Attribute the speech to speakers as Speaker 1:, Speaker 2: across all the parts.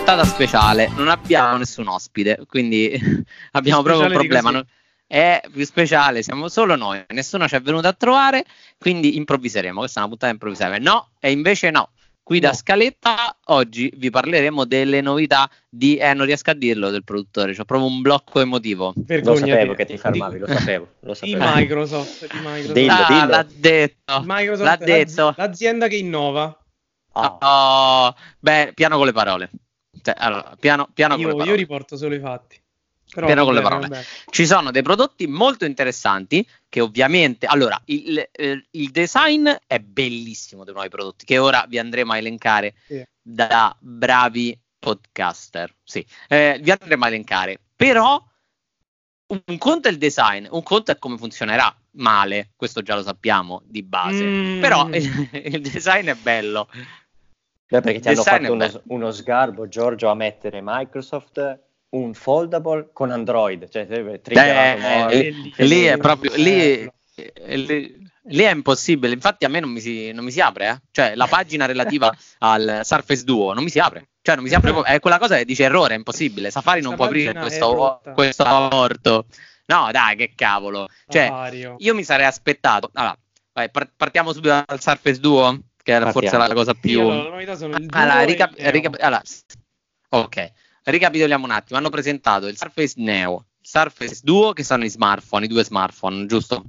Speaker 1: puntata speciale, non abbiamo nessun ospite, quindi abbiamo proprio un problema. Non- È più speciale, siamo solo noi, nessuno ci è venuto a trovare, quindi improvviseremo. Questa è una puntata improvvisabile. No, e invece no. Qui da. Scaletta oggi vi parleremo delle novità di, eh non riesco a dirlo del produttore, c'ho proprio un blocco emotivo.
Speaker 2: Lo
Speaker 3: Vergognati.
Speaker 2: sapevo che ti fermavi,
Speaker 3: Di-
Speaker 2: lo sapevo, lo
Speaker 3: Di
Speaker 2: sapevo.
Speaker 3: Microsoft, di Microsoft.
Speaker 2: Dillo,
Speaker 1: ah,
Speaker 2: dillo.
Speaker 1: l'ha detto.
Speaker 3: Microsoft
Speaker 1: l'ha detto.
Speaker 3: l'azi- l'azienda che innova.
Speaker 2: Ah,
Speaker 1: Oh, beh, piano con le parole. Cioè, allora, piano, piano con le
Speaker 3: Io,
Speaker 1: parole.
Speaker 3: io riporto solo i fatti. Però
Speaker 1: Pieno
Speaker 3: va
Speaker 1: con le parole.
Speaker 3: va bene.
Speaker 1: Ci sono dei prodotti molto interessanti che ovviamente... Allora, il, eh, il design è bellissimo dei nuovi prodotti che ora vi andremo a elencare
Speaker 3: Sì.
Speaker 1: da bravi podcaster. Sì, eh, vi andremo a elencare. Però un conto è il design, un conto è come funzionerà male, questo già lo sappiamo di base.
Speaker 3: Mm.
Speaker 1: Però il, il design è bello.
Speaker 2: Beh, perché ti hanno fatto uno, uno sgarbo, Giorgio, a mettere Microsoft un foldable con Android. Cioè, triggerato
Speaker 1: Eh, eh, lì è proprio lì,
Speaker 3: Bello.
Speaker 1: eh, lì, lì è impossibile. Infatti, a me non mi si, non mi si apre. eh. Cioè, la pagina relativa al Surface Duo non mi si apre. Cioè, non mi si apre. proprio- È quella cosa che dice errore, è impossibile. Safari non può aprire questo, questo aborto. No, dai, che cavolo. Cioè,
Speaker 3: Safari.
Speaker 1: io mi sarei aspettato. Allora, vai, par- partiamo subito dal Surface Duo, che forse
Speaker 2: Partiamo.
Speaker 1: la cosa più.
Speaker 3: allora, il
Speaker 1: ricap-
Speaker 3: il
Speaker 1: ricap- allora, ok, ricapitoliamo un attimo. Hanno presentato il Surface Neo, Surface Duo, che sono i smartphone, i due smartphone, giusto?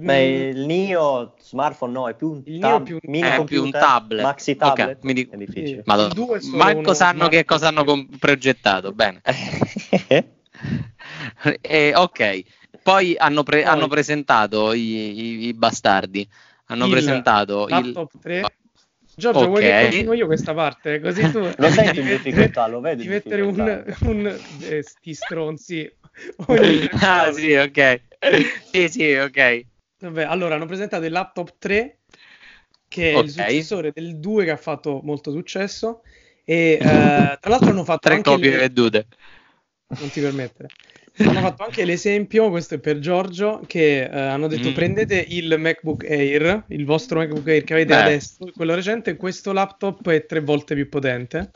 Speaker 2: Beh, il Neo smartphone no, è più un,
Speaker 3: Il
Speaker 2: tab-
Speaker 3: Neo è più un-
Speaker 2: mini
Speaker 1: è
Speaker 2: computer,
Speaker 1: più un tablet.
Speaker 2: maxi tablet.
Speaker 1: mi dico-
Speaker 2: È difficile.
Speaker 1: Madonna.
Speaker 3: Il solo
Speaker 1: Manco
Speaker 3: uno
Speaker 1: sanno che cosa hanno com- progettato. Bene. Eh, ok, poi hanno, pre-
Speaker 3: Poi-
Speaker 1: hanno presentato i, i- i bastardi. Hanno
Speaker 3: Il
Speaker 1: presentato il.
Speaker 3: Laptop 3. Giorgio, vuoi che continuo io questa parte? Così tu
Speaker 2: Lo sento in difficoltà, lo vedo
Speaker 3: Di mettere un, un eh, sti stronzi
Speaker 1: ah, sì, ok. sì, sì, ok.
Speaker 3: Vabbè, allora hanno presentato il laptop 3 che è
Speaker 1: Ok.
Speaker 3: il successore del 2 che ha fatto molto successo e eh, tra l'altro hanno fatto
Speaker 1: Tre copie
Speaker 3: le-
Speaker 1: vendute.
Speaker 3: non ti permettere hanno fatto anche l'esempio questo è per Giorgio che eh, hanno detto
Speaker 1: Mm.
Speaker 3: prendete il MacBook Air il vostro MacBook Air che avete
Speaker 1: Eh.
Speaker 3: adesso quello recente questo laptop è tre volte più potente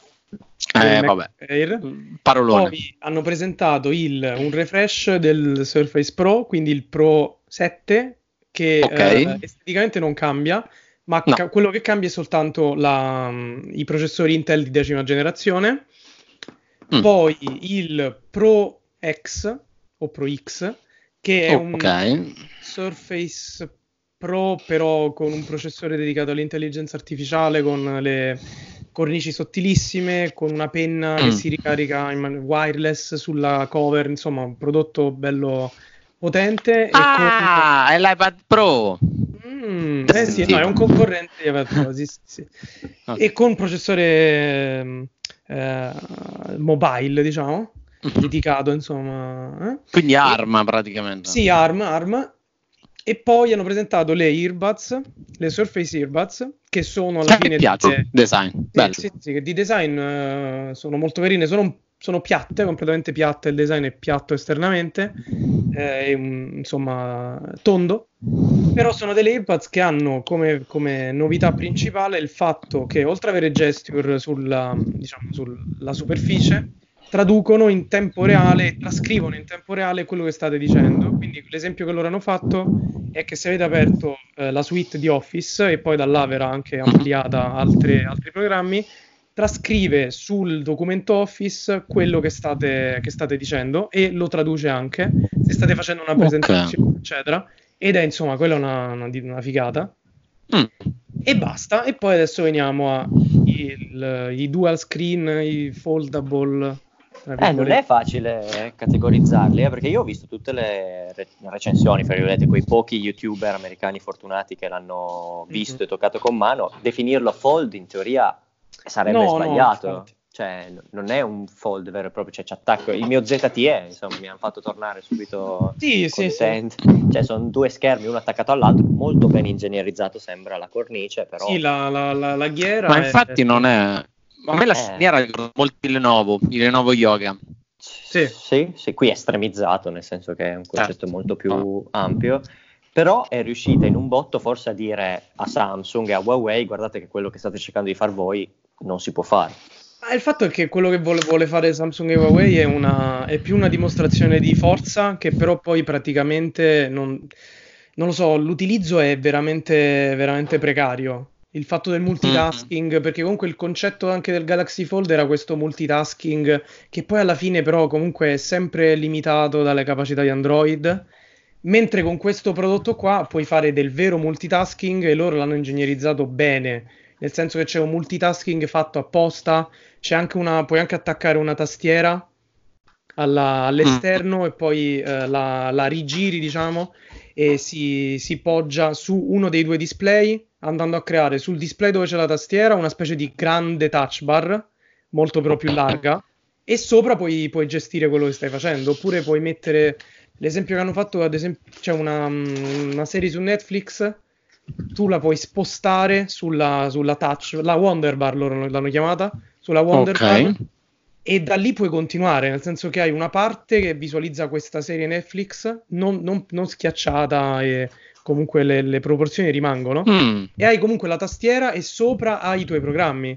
Speaker 1: Eh, vabbè.
Speaker 3: Air
Speaker 1: Parolone.
Speaker 3: poi hanno presentato il, un refresh del Surface Pro, quindi il Pro 7, che
Speaker 1: Ok.
Speaker 3: eh, esteticamente non cambia, ma
Speaker 1: No.
Speaker 3: ca- quello che cambia è soltanto la- mm, i processori Intel di decima generazione.
Speaker 1: Mm.
Speaker 3: Poi il Pro X o Pro X, che è un
Speaker 1: Ok.
Speaker 3: Surface Pro, però con un processore dedicato all'intelligenza artificiale, con le cornici sottilissime, con una penna
Speaker 1: Mm.
Speaker 3: che si ricarica in wireless sulla cover, insomma, un prodotto bello potente. e
Speaker 1: Ah, è l'iPad Pro.
Speaker 3: con... Mm, eh sì, no, è un concorrente di iPad Pro, sì, sì, sì.
Speaker 1: Ok.
Speaker 3: E con processore ehm, eh, mobile, diciamo, dedicato, insomma. eh.
Speaker 1: Quindi arma praticamente.
Speaker 3: Sì, ARM, ARM. E poi hanno presentato le earbuds, le Surface Earbuds, che sono alla
Speaker 1: Che
Speaker 3: fine
Speaker 1: mi piace,
Speaker 3: tutte-
Speaker 1: design,
Speaker 3: sì,
Speaker 1: bello.
Speaker 3: sì, sì, di design eh, sono molto carine, sono, sono piatte, completamente piatte, il design è piatto esternamente, eh, insomma tondo, però sono delle earbuds che hanno come, come novità principale il fatto che oltre ad avere gesture sulla, diciamo, sulla superficie, traducono in tempo reale trascrivono in tempo reale quello che state dicendo. Quindi l'esempio che loro hanno fatto è che se avete aperto eh, la suite di Office e poi da là verrà anche ampliata altre- altri programmi, trascrive sul documento Office quello che state, che state dicendo e lo traduce anche se state facendo una presentazione, eccetera. Ed è insomma quella è una, una, una figata.
Speaker 1: Mm.
Speaker 3: E basta. E poi adesso veniamo a il- i dual screen, i foldable.
Speaker 2: Eh, non è facile categorizzarli, eh, perché io ho visto tutte le re- recensioni, fra virgolette, quei pochi youtuber americani fortunati che l'hanno visto
Speaker 3: Mhm.
Speaker 2: e toccato con mano. Definirlo fold in teoria sarebbe
Speaker 3: No, no,
Speaker 2: sbagliato.
Speaker 3: infatti.
Speaker 2: cioè, non è un fold vero e proprio, cioè, ci attacco. Il mio ZTE, insomma, mi hanno fatto tornare subito
Speaker 3: Sì, sì, sì.
Speaker 2: contento. Cioè, sono due schermi, uno attaccato all'altro, molto ben ingegnerizzato sembra la cornice, però...
Speaker 3: Sì, la, la, la, la ghiera.
Speaker 1: Ma
Speaker 3: è-
Speaker 1: infatti non è... A me la
Speaker 2: Eh.
Speaker 1: ricorda molto il Lenovo, il Lenovo Yoga.
Speaker 3: Sì.
Speaker 2: sì, sì, qui è estremizzato, nel senso che è un concetto
Speaker 1: Certo.
Speaker 2: molto più ampio. però è riuscita in un botto forse a dire a Samsung e a Huawei guardate che quello che state cercando di fare voi non si può fare.
Speaker 3: il fatto è che quello che vuole, vuole fare Samsung e Huawei è, una, è, più una dimostrazione di forza che però poi praticamente non, non lo so, l'utilizzo è veramente, veramente precario il fatto del multitasking, mm. perché comunque il concetto anche del Galaxy Fold era questo multitasking che poi alla fine però comunque è sempre limitato dalle capacità di Android, mentre con questo prodotto qua puoi fare del vero multitasking e loro l'hanno ingegnerizzato bene, nel senso che c'è un multitasking fatto apposta, c'è anche una, puoi anche attaccare una tastiera alla, all'esterno mm. e poi eh, la, la rigiri, diciamo, e si, si poggia su uno dei due display andando a creare sul display dove c'è la tastiera una specie di grande touch bar, molto però più larga, e sopra puoi, puoi gestire quello che stai facendo, oppure puoi mettere l'esempio che hanno fatto, ad esempio, c'è una, una serie su Netflix, tu la puoi spostare sulla, sulla touch, la Wonder Bar loro l'hanno chiamata, sulla Wonder okay. Bar, e da lì puoi continuare, nel senso che hai una parte che visualizza questa serie Netflix non, non, non schiacciata e comunque le, le proporzioni rimangono mm. e hai comunque la tastiera e sopra hai i tuoi programmi.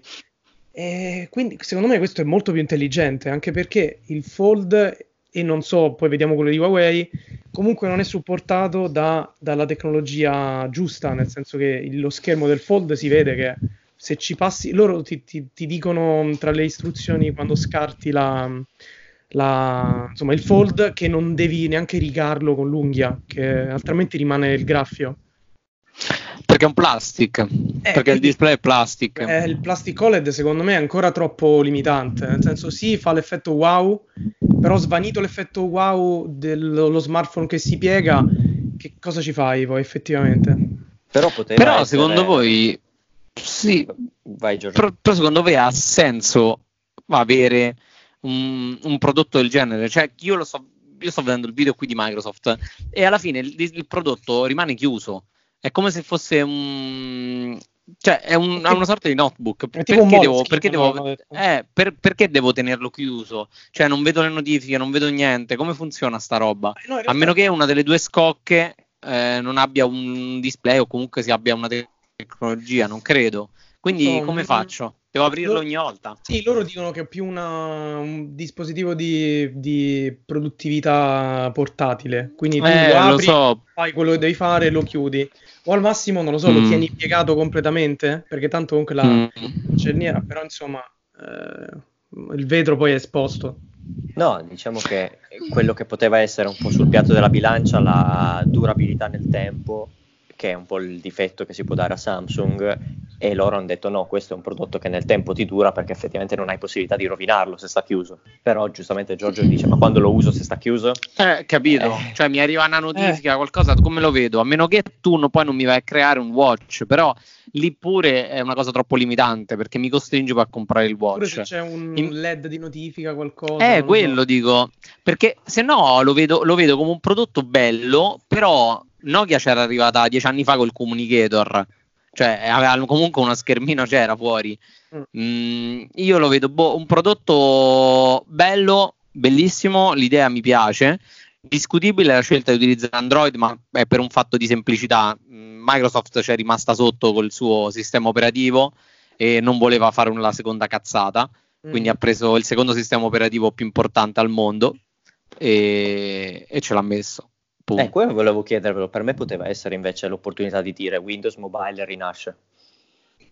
Speaker 3: E quindi secondo me questo è molto più intelligente anche perché il Fold e non so, poi vediamo quello di Huawei, comunque non è supportato da, dalla tecnologia giusta, nel senso che lo schermo del Fold si vede che se ci passi, loro ti, ti, ti dicono tra le istruzioni quando scarti la, la, insomma, il fold che non devi neanche rigarlo con l'unghia, che altrimenti rimane il graffio.
Speaker 1: Perché è un plastic, eh, perché il display è plastic.
Speaker 3: Eh, il plastic OLED secondo me è ancora troppo limitante, nel senso sì, fa l'effetto wow, però svanito l'effetto wow dello smartphone che si piega, che cosa ci fai poi effettivamente?
Speaker 1: Però, però essere... secondo voi sì, Vai, però, però secondo voi ha senso avere un, un, prodotto del genere. Cioè, io lo so, io sto vedendo il video qui di Microsoft e alla fine il, il prodotto rimane chiuso. È come se fosse un. Cioè, è, un, è una sorta di notebook. Perché devo, perché, devo, eh, per, perché, devo, tenerlo chiuso? Cioè, non vedo le notifiche, non vedo niente. Come funziona sta roba? No, realtà... A meno che una delle due scocche eh, non abbia un display o comunque si abbia una tecnologia, non credo. Quindi, come faccio? Devo aprirlo loro, ogni volta.
Speaker 3: Sì, loro dicono che è più una, un dispositivo di, di, produttività portatile. Quindi tu eh, lo apri, so. fai quello che devi fare e lo chiudi. O al massimo, non lo so, mm. lo tieni piegato completamente, perché tanto comunque la mm. cerniera, però insomma, eh, il vetro poi è esposto.
Speaker 2: No, diciamo che quello che poteva essere un po' sul piatto della bilancia, la durabilità nel tempo, che è un po' il difetto che si può dare a Samsung, e loro hanno detto no, questo è un prodotto che nel tempo ti dura perché effettivamente non hai possibilità di rovinarlo se sta chiuso. Però giustamente Giorgio dice ma quando lo uso se sta chiuso?
Speaker 1: Eh, capito, eh. cioè mi arriva una notifica, eh. qualcosa, come lo vedo? A meno che tu no, poi non mi vai a creare un watch, però lì pure è una cosa troppo limitante perché mi costringe poi a comprare il watch. Pure
Speaker 3: se c'è un In... LED di notifica, qualcosa.
Speaker 1: Eh, quello so. dico, perché se no lo vedo, lo vedo come un prodotto bello, però Nokia c'era arrivata dieci anni fa col communicator cioè aveva comunque una schermina c'era fuori. Mm. mm, io lo vedo boh, un prodotto bello, bellissimo, l'idea mi piace. Discutibile la scelta di utilizzare Android, ma è per un fatto di semplicità. Mm, Microsoft c'è rimasta sotto col suo sistema operativo e non voleva fare la seconda cazzata, mm. quindi ha preso il secondo sistema operativo più importante al mondo e, e ce l'ha messo.
Speaker 2: Punto. Eh, quello volevo chiedervelo, per me poteva essere invece l'opportunità di dire Windows Mobile rinasce.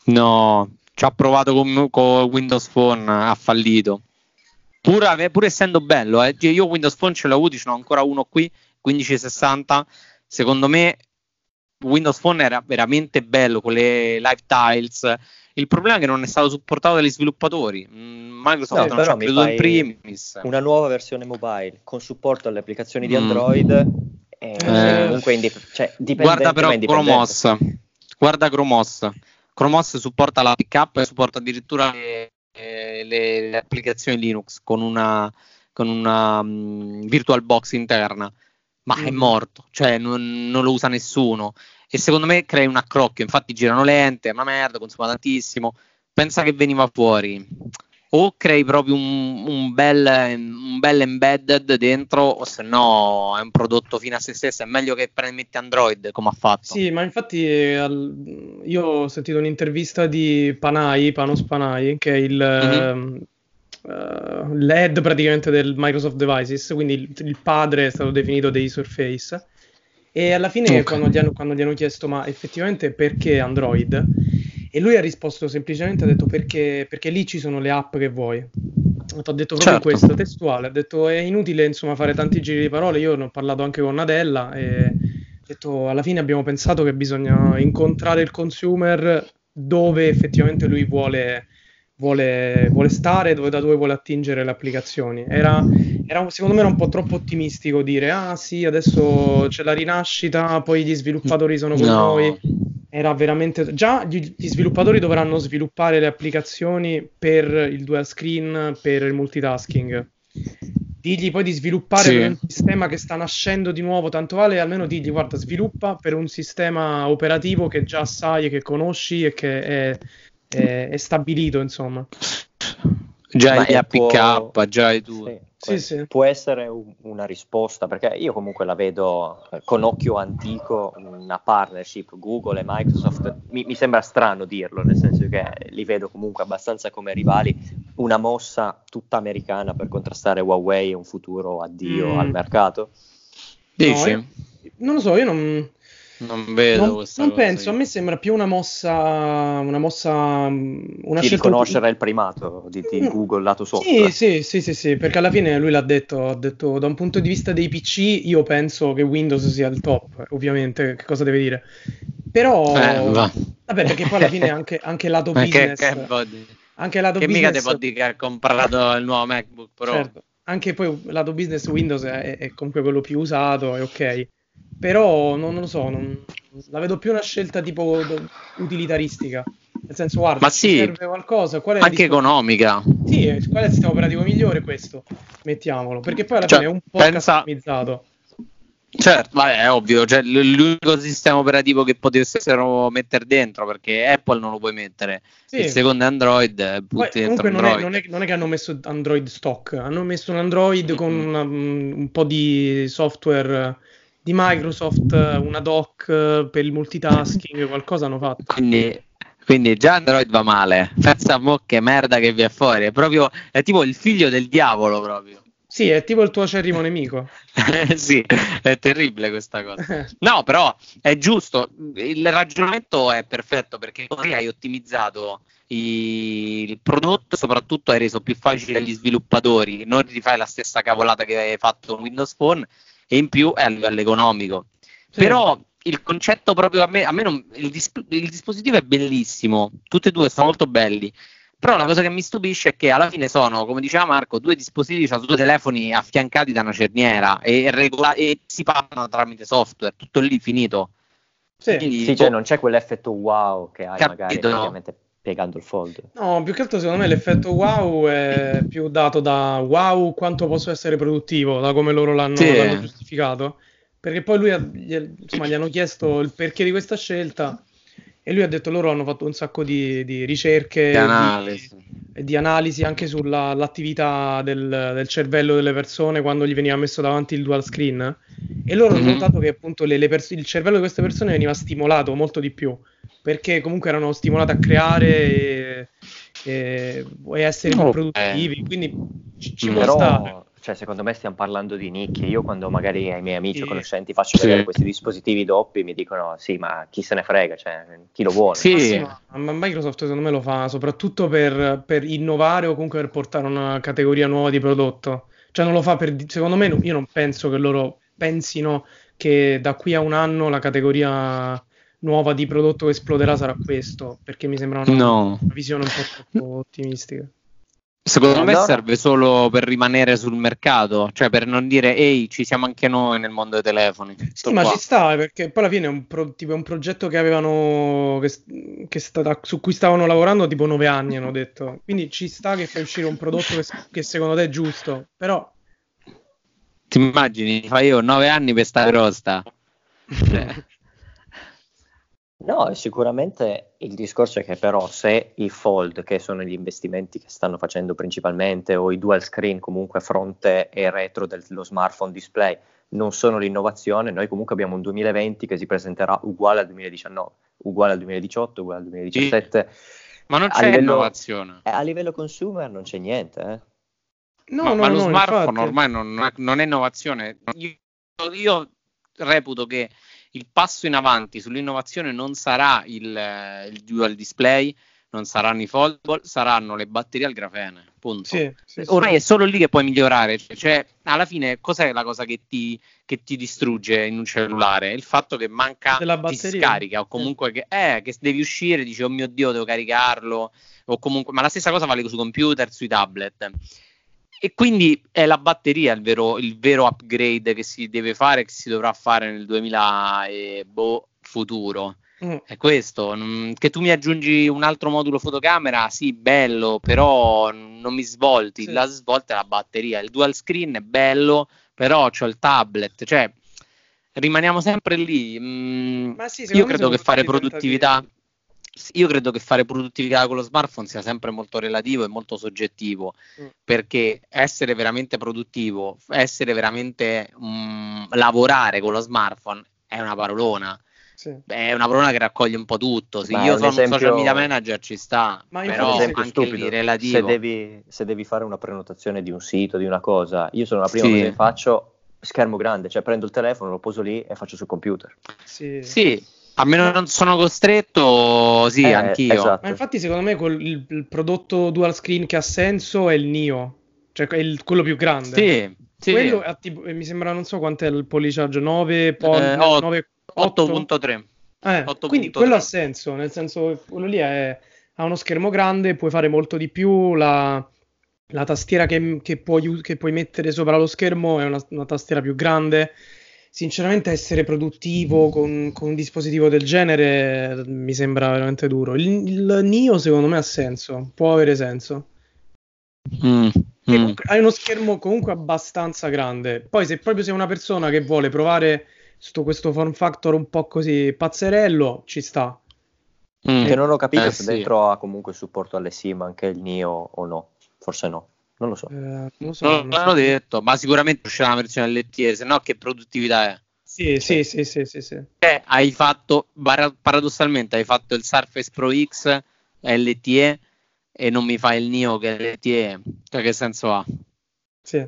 Speaker 1: No, ci ha provato con, con Windows Phone, ha fallito. Pur, pur essendo bello, eh. io Windows Phone ce l'ho avuto, ce n'ho ancora uno qui, 1560. Secondo me Windows Phone era veramente bello con le live tiles. Il problema è che non è stato supportato dagli sviluppatori. Mm, Microsoft no, non ci ha creduto in primis.
Speaker 2: Una nuova versione mobile con supporto alle applicazioni di Android mm. Eh, eh, indip- cioè,
Speaker 1: guarda però Chromos, guarda Chromos. Chromos supporta la pickup e supporta addirittura le, le, le applicazioni Linux con una, con una um, VirtualBox interna, ma mm. è morto, cioè non, non, lo usa nessuno. E secondo me crea un accrocchio, infatti girano lente, è una merda, consuma tantissimo. Pensa che veniva fuori o crei proprio un, un, bel, un bel embedded dentro o se no è un prodotto fino a se stesso, è meglio che metti Android come ha fatto.
Speaker 3: Sì, ma infatti io ho sentito un'intervista di Panay, Panos Panay, che è il... Mm-hmm. Uh, l'head praticamente del Microsoft Devices, quindi il, il, padre è stato definito dei Surface. E alla fine, okay. quando, gli hanno, quando, gli hanno, chiesto, ma effettivamente perché Android? E lui ha risposto semplicemente, ha detto perché, perché lì ci sono le app che vuoi. Ha detto proprio certo. questo, testuale. Ha detto è inutile insomma fare tanti giri di parole. Io ne ho parlato anche con Nadella e ha detto alla fine abbiamo pensato che bisogna incontrare il consumer dove effettivamente lui vuole, vuole, vuole stare, dove, da dove vuole attingere le applicazioni. Era, era, secondo me era un po' troppo ottimistico dire ah sì, adesso c'è la rinascita, poi gli sviluppatori sono con no. noi era veramente già gli, gli, sviluppatori dovranno sviluppare le applicazioni per il dual screen, per il multitasking. Digli poi di sviluppare sì. un sistema che sta nascendo di nuovo, tanto vale almeno digli guarda, sviluppa per un sistema operativo che già sai e che conosci e che è, è, è stabilito, insomma.
Speaker 1: Già gli APK, può... già hai tu.
Speaker 2: Sì. Sì, sì. Può essere un, una risposta, perché io comunque la vedo eh, con occhio antico, una partnership Google e Microsoft, mi, mi, sembra strano dirlo, nel senso che li vedo comunque abbastanza come rivali, una mossa tutta americana per contrastare Huawei e un futuro addio mm. al mercato.
Speaker 3: Dici? No, io, non lo so, io non,
Speaker 1: non vedo
Speaker 3: non, non penso, a me sembra più una mossa, una mossa, una
Speaker 2: di riconoscere il primato di, di mm. Google lato
Speaker 3: software. Sì, sì, sì, sì, sì, perché alla fine lui l'ha detto, ha detto da un punto di vista dei PC io penso che Windows sia il top, ovviamente, che cosa deve dire? Però, eh, va. vabbè, perché poi alla fine anche, anche lato business... Che, che anche lato
Speaker 1: che
Speaker 3: business...
Speaker 1: mica può dire che ha comprato il nuovo MacBook Pro. Certo.
Speaker 3: Anche poi lato business Windows è, è comunque quello più usato, è ok però non, non lo so, non, la vedo più una scelta tipo utilitaristica. Nel senso, guarda,
Speaker 1: Ma sì,
Speaker 3: serve qualcosa. Qual è
Speaker 1: anche economica.
Speaker 3: Sì, qual è il sistema operativo migliore? Questo, mettiamolo. Perché poi alla cioè, fine è un po' pensa... customizzato.
Speaker 1: Certo, vabbè, è ovvio, cioè, l'unico sistema operativo che potessero mettere dentro, perché Apple non lo puoi mettere, sì. il secondo è Android, butti
Speaker 3: comunque non è, non, è, non è, che hanno messo Android stock, hanno messo un Android mm-hmm. con una, un po' di software di Microsoft, una doc per il multitasking, qualcosa hanno fatto.
Speaker 1: Quindi, quindi già Android va male. Pensa mo' che merda che vi è fuori. È proprio, è tipo il figlio del diavolo proprio.
Speaker 3: Sì, è tipo il tuo acerrimo nemico.
Speaker 1: sì, è terribile questa cosa. No, però è giusto. Il ragionamento è perfetto perché così hai ottimizzato il prodotto, soprattutto hai reso più facile agli sviluppatori. Non rifai la stessa cavolata che hai fatto con Windows Phone e in più è a livello economico. Sì. Però il concetto proprio a me, a me non, il, dis- il, dispositivo è bellissimo, tutti e due sono molto belli. Però la cosa che mi stupisce è che alla fine sono, come diceva Marco, due dispositivi, cioè due telefoni affiancati da una cerniera e, regola- e si parlano tramite software, tutto lì finito.
Speaker 2: Sì, Quindi, sì cioè non c'è quell'effetto wow che hai capito, magari praticamente piegando il fold.
Speaker 3: No, più che altro secondo me l'effetto wow è più dato da wow quanto posso essere produttivo, da come loro l'hanno, sì. l'hanno giustificato. Perché poi lui ha, gli, insomma, gli hanno chiesto il perché di questa scelta e lui ha detto loro hanno fatto un sacco di, di ricerche
Speaker 1: di analisi.
Speaker 3: Di, di analisi anche sull'attività del, del, cervello delle persone quando gli veniva messo davanti il dual screen e loro mm-hmm. hanno mhm. notato che appunto le, le pers- il cervello di queste persone veniva stimolato molto di più perché comunque erano stimolati a creare e, e, e essere più produttivi, quindi ci, ci può stare.
Speaker 2: Cioè, secondo me stiamo parlando di nicchie. Io quando magari ai miei amici o sì. conoscenti faccio sì. vedere questi dispositivi doppi mi dicono sì, ma chi se ne frega, cioè, chi lo vuole.
Speaker 3: Sì. Ma Microsoft secondo me lo fa soprattutto per, per, innovare o comunque per portare una categoria nuova di prodotto. Cioè non lo fa per... Secondo me io non penso che loro pensino che da qui a un anno la categoria nuova di prodotto che esploderà sarà questo, perché mi sembra una, no. una visione un po' troppo ottimistica.
Speaker 1: Secondo allora... me serve solo per rimanere sul mercato, cioè per non dire ehi, ci siamo anche noi nel mondo dei telefoni.
Speaker 3: Sì, ma ci sta, perché poi alla fine è un, pro, tipo, un progetto che avevano, che, che stata, su cui stavano lavorando tipo nove anni, hanno detto. Quindi ci sta che fai uscire un prodotto che, che secondo te è giusto, però...
Speaker 1: Ti immagini, fai io nove anni per sta rosta. Cioè.
Speaker 2: No, sicuramente il discorso è che però se i fold, che sono gli investimenti che stanno facendo principalmente, o i dual screen comunque fronte e retro dello smartphone display, non sono l'innovazione, noi comunque abbiamo un 2020 che si presenterà uguale al 2019, uguale al 2018, uguale al 2017. Sì,
Speaker 1: ma non c'è livello, innovazione.
Speaker 2: A livello consumer non c'è niente. Eh.
Speaker 1: No, ma, no, ma lo no, smartphone infatti. ormai non, non, è innovazione. Io, io reputo che il passo in avanti sull'innovazione non sarà il, il dual display, non saranno i foldable, saranno le batterie al grafene. Punto. Sì, sì, Ormai sì. è solo lì che puoi migliorare. Cioè, alla fine, cos'è la cosa che ti, che ti distrugge in un cellulare? Il fatto che manca ti scarica, o comunque che, eh, che devi uscire, dici, oh mio dio, devo caricarlo. O comunque, ma la stessa cosa vale sui computer, sui tablet. E quindi è la batteria il vero, il vero upgrade che si deve fare, che si dovrà fare nel 2000 e boh, futuro. Mm. È questo, che tu mi aggiungi un altro modulo fotocamera, sì, bello, però non mi svolti, sì. la svolta è la batteria, il dual screen è bello, però ho il tablet, cioè rimaniamo sempre lì. Mm, sì, io credo che fare produttività io credo che fare produttività con lo smartphone sia sempre molto relativo e molto soggettivo, mm. perché essere veramente produttivo, essere veramente um, lavorare con lo smartphone è una parolona. Sì. È una parolona che raccoglie un po' tutto. Sì, io sono esempio... un social media manager, ci sta, Ma però anche stupido. lì relativo.
Speaker 2: Se devi, se devi, fare una prenotazione di un sito, di una cosa, io sono la prima sì. cosa che faccio schermo grande, cioè prendo il telefono, lo poso lì e faccio sul computer.
Speaker 1: Sì, sì a meno non sono costretto, sì, eh, anch'io. Esatto.
Speaker 3: Ma infatti, secondo me, quel, il, il, prodotto dual screen che ha senso è il Nio, cioè il, quello più grande.
Speaker 1: Sì, sì.
Speaker 3: Quello sì. Tipo, mi sembra, non so quant'è il polycharge 9, pol, eh, 9
Speaker 1: 8.3.
Speaker 3: Eh, 8. quindi 3. quello ha senso, nel senso che quello lì è, ha uno schermo grande, puoi fare molto di più, la, la tastiera che, che, puoi, che, puoi, mettere sopra lo schermo è una, una tastiera più grande sinceramente essere produttivo con, con, un dispositivo del genere mi sembra veramente duro. Il, il Nio secondo me ha senso, può avere senso. Mm, mm. Hai uno schermo comunque abbastanza grande. Poi se proprio sei una persona che vuole provare su questo form factor un po' così pazzerello, ci sta.
Speaker 2: Mm. Che non ho capito eh, se sì. dentro ha comunque supporto alle SIM anche il Nio o no. Forse no. Non lo so. Eh,
Speaker 1: non, so, non, non l'hanno so. detto, ma sicuramente uscirà una versione LTE, se no che produttività è?
Speaker 3: Sì, sì, sì, sì, sì, sì.
Speaker 1: Eh, hai fatto, paradossalmente, hai fatto il Surface Pro X LTE e non mi fai il Nio che è LTE. Cioè, che senso ha?
Speaker 3: Sì.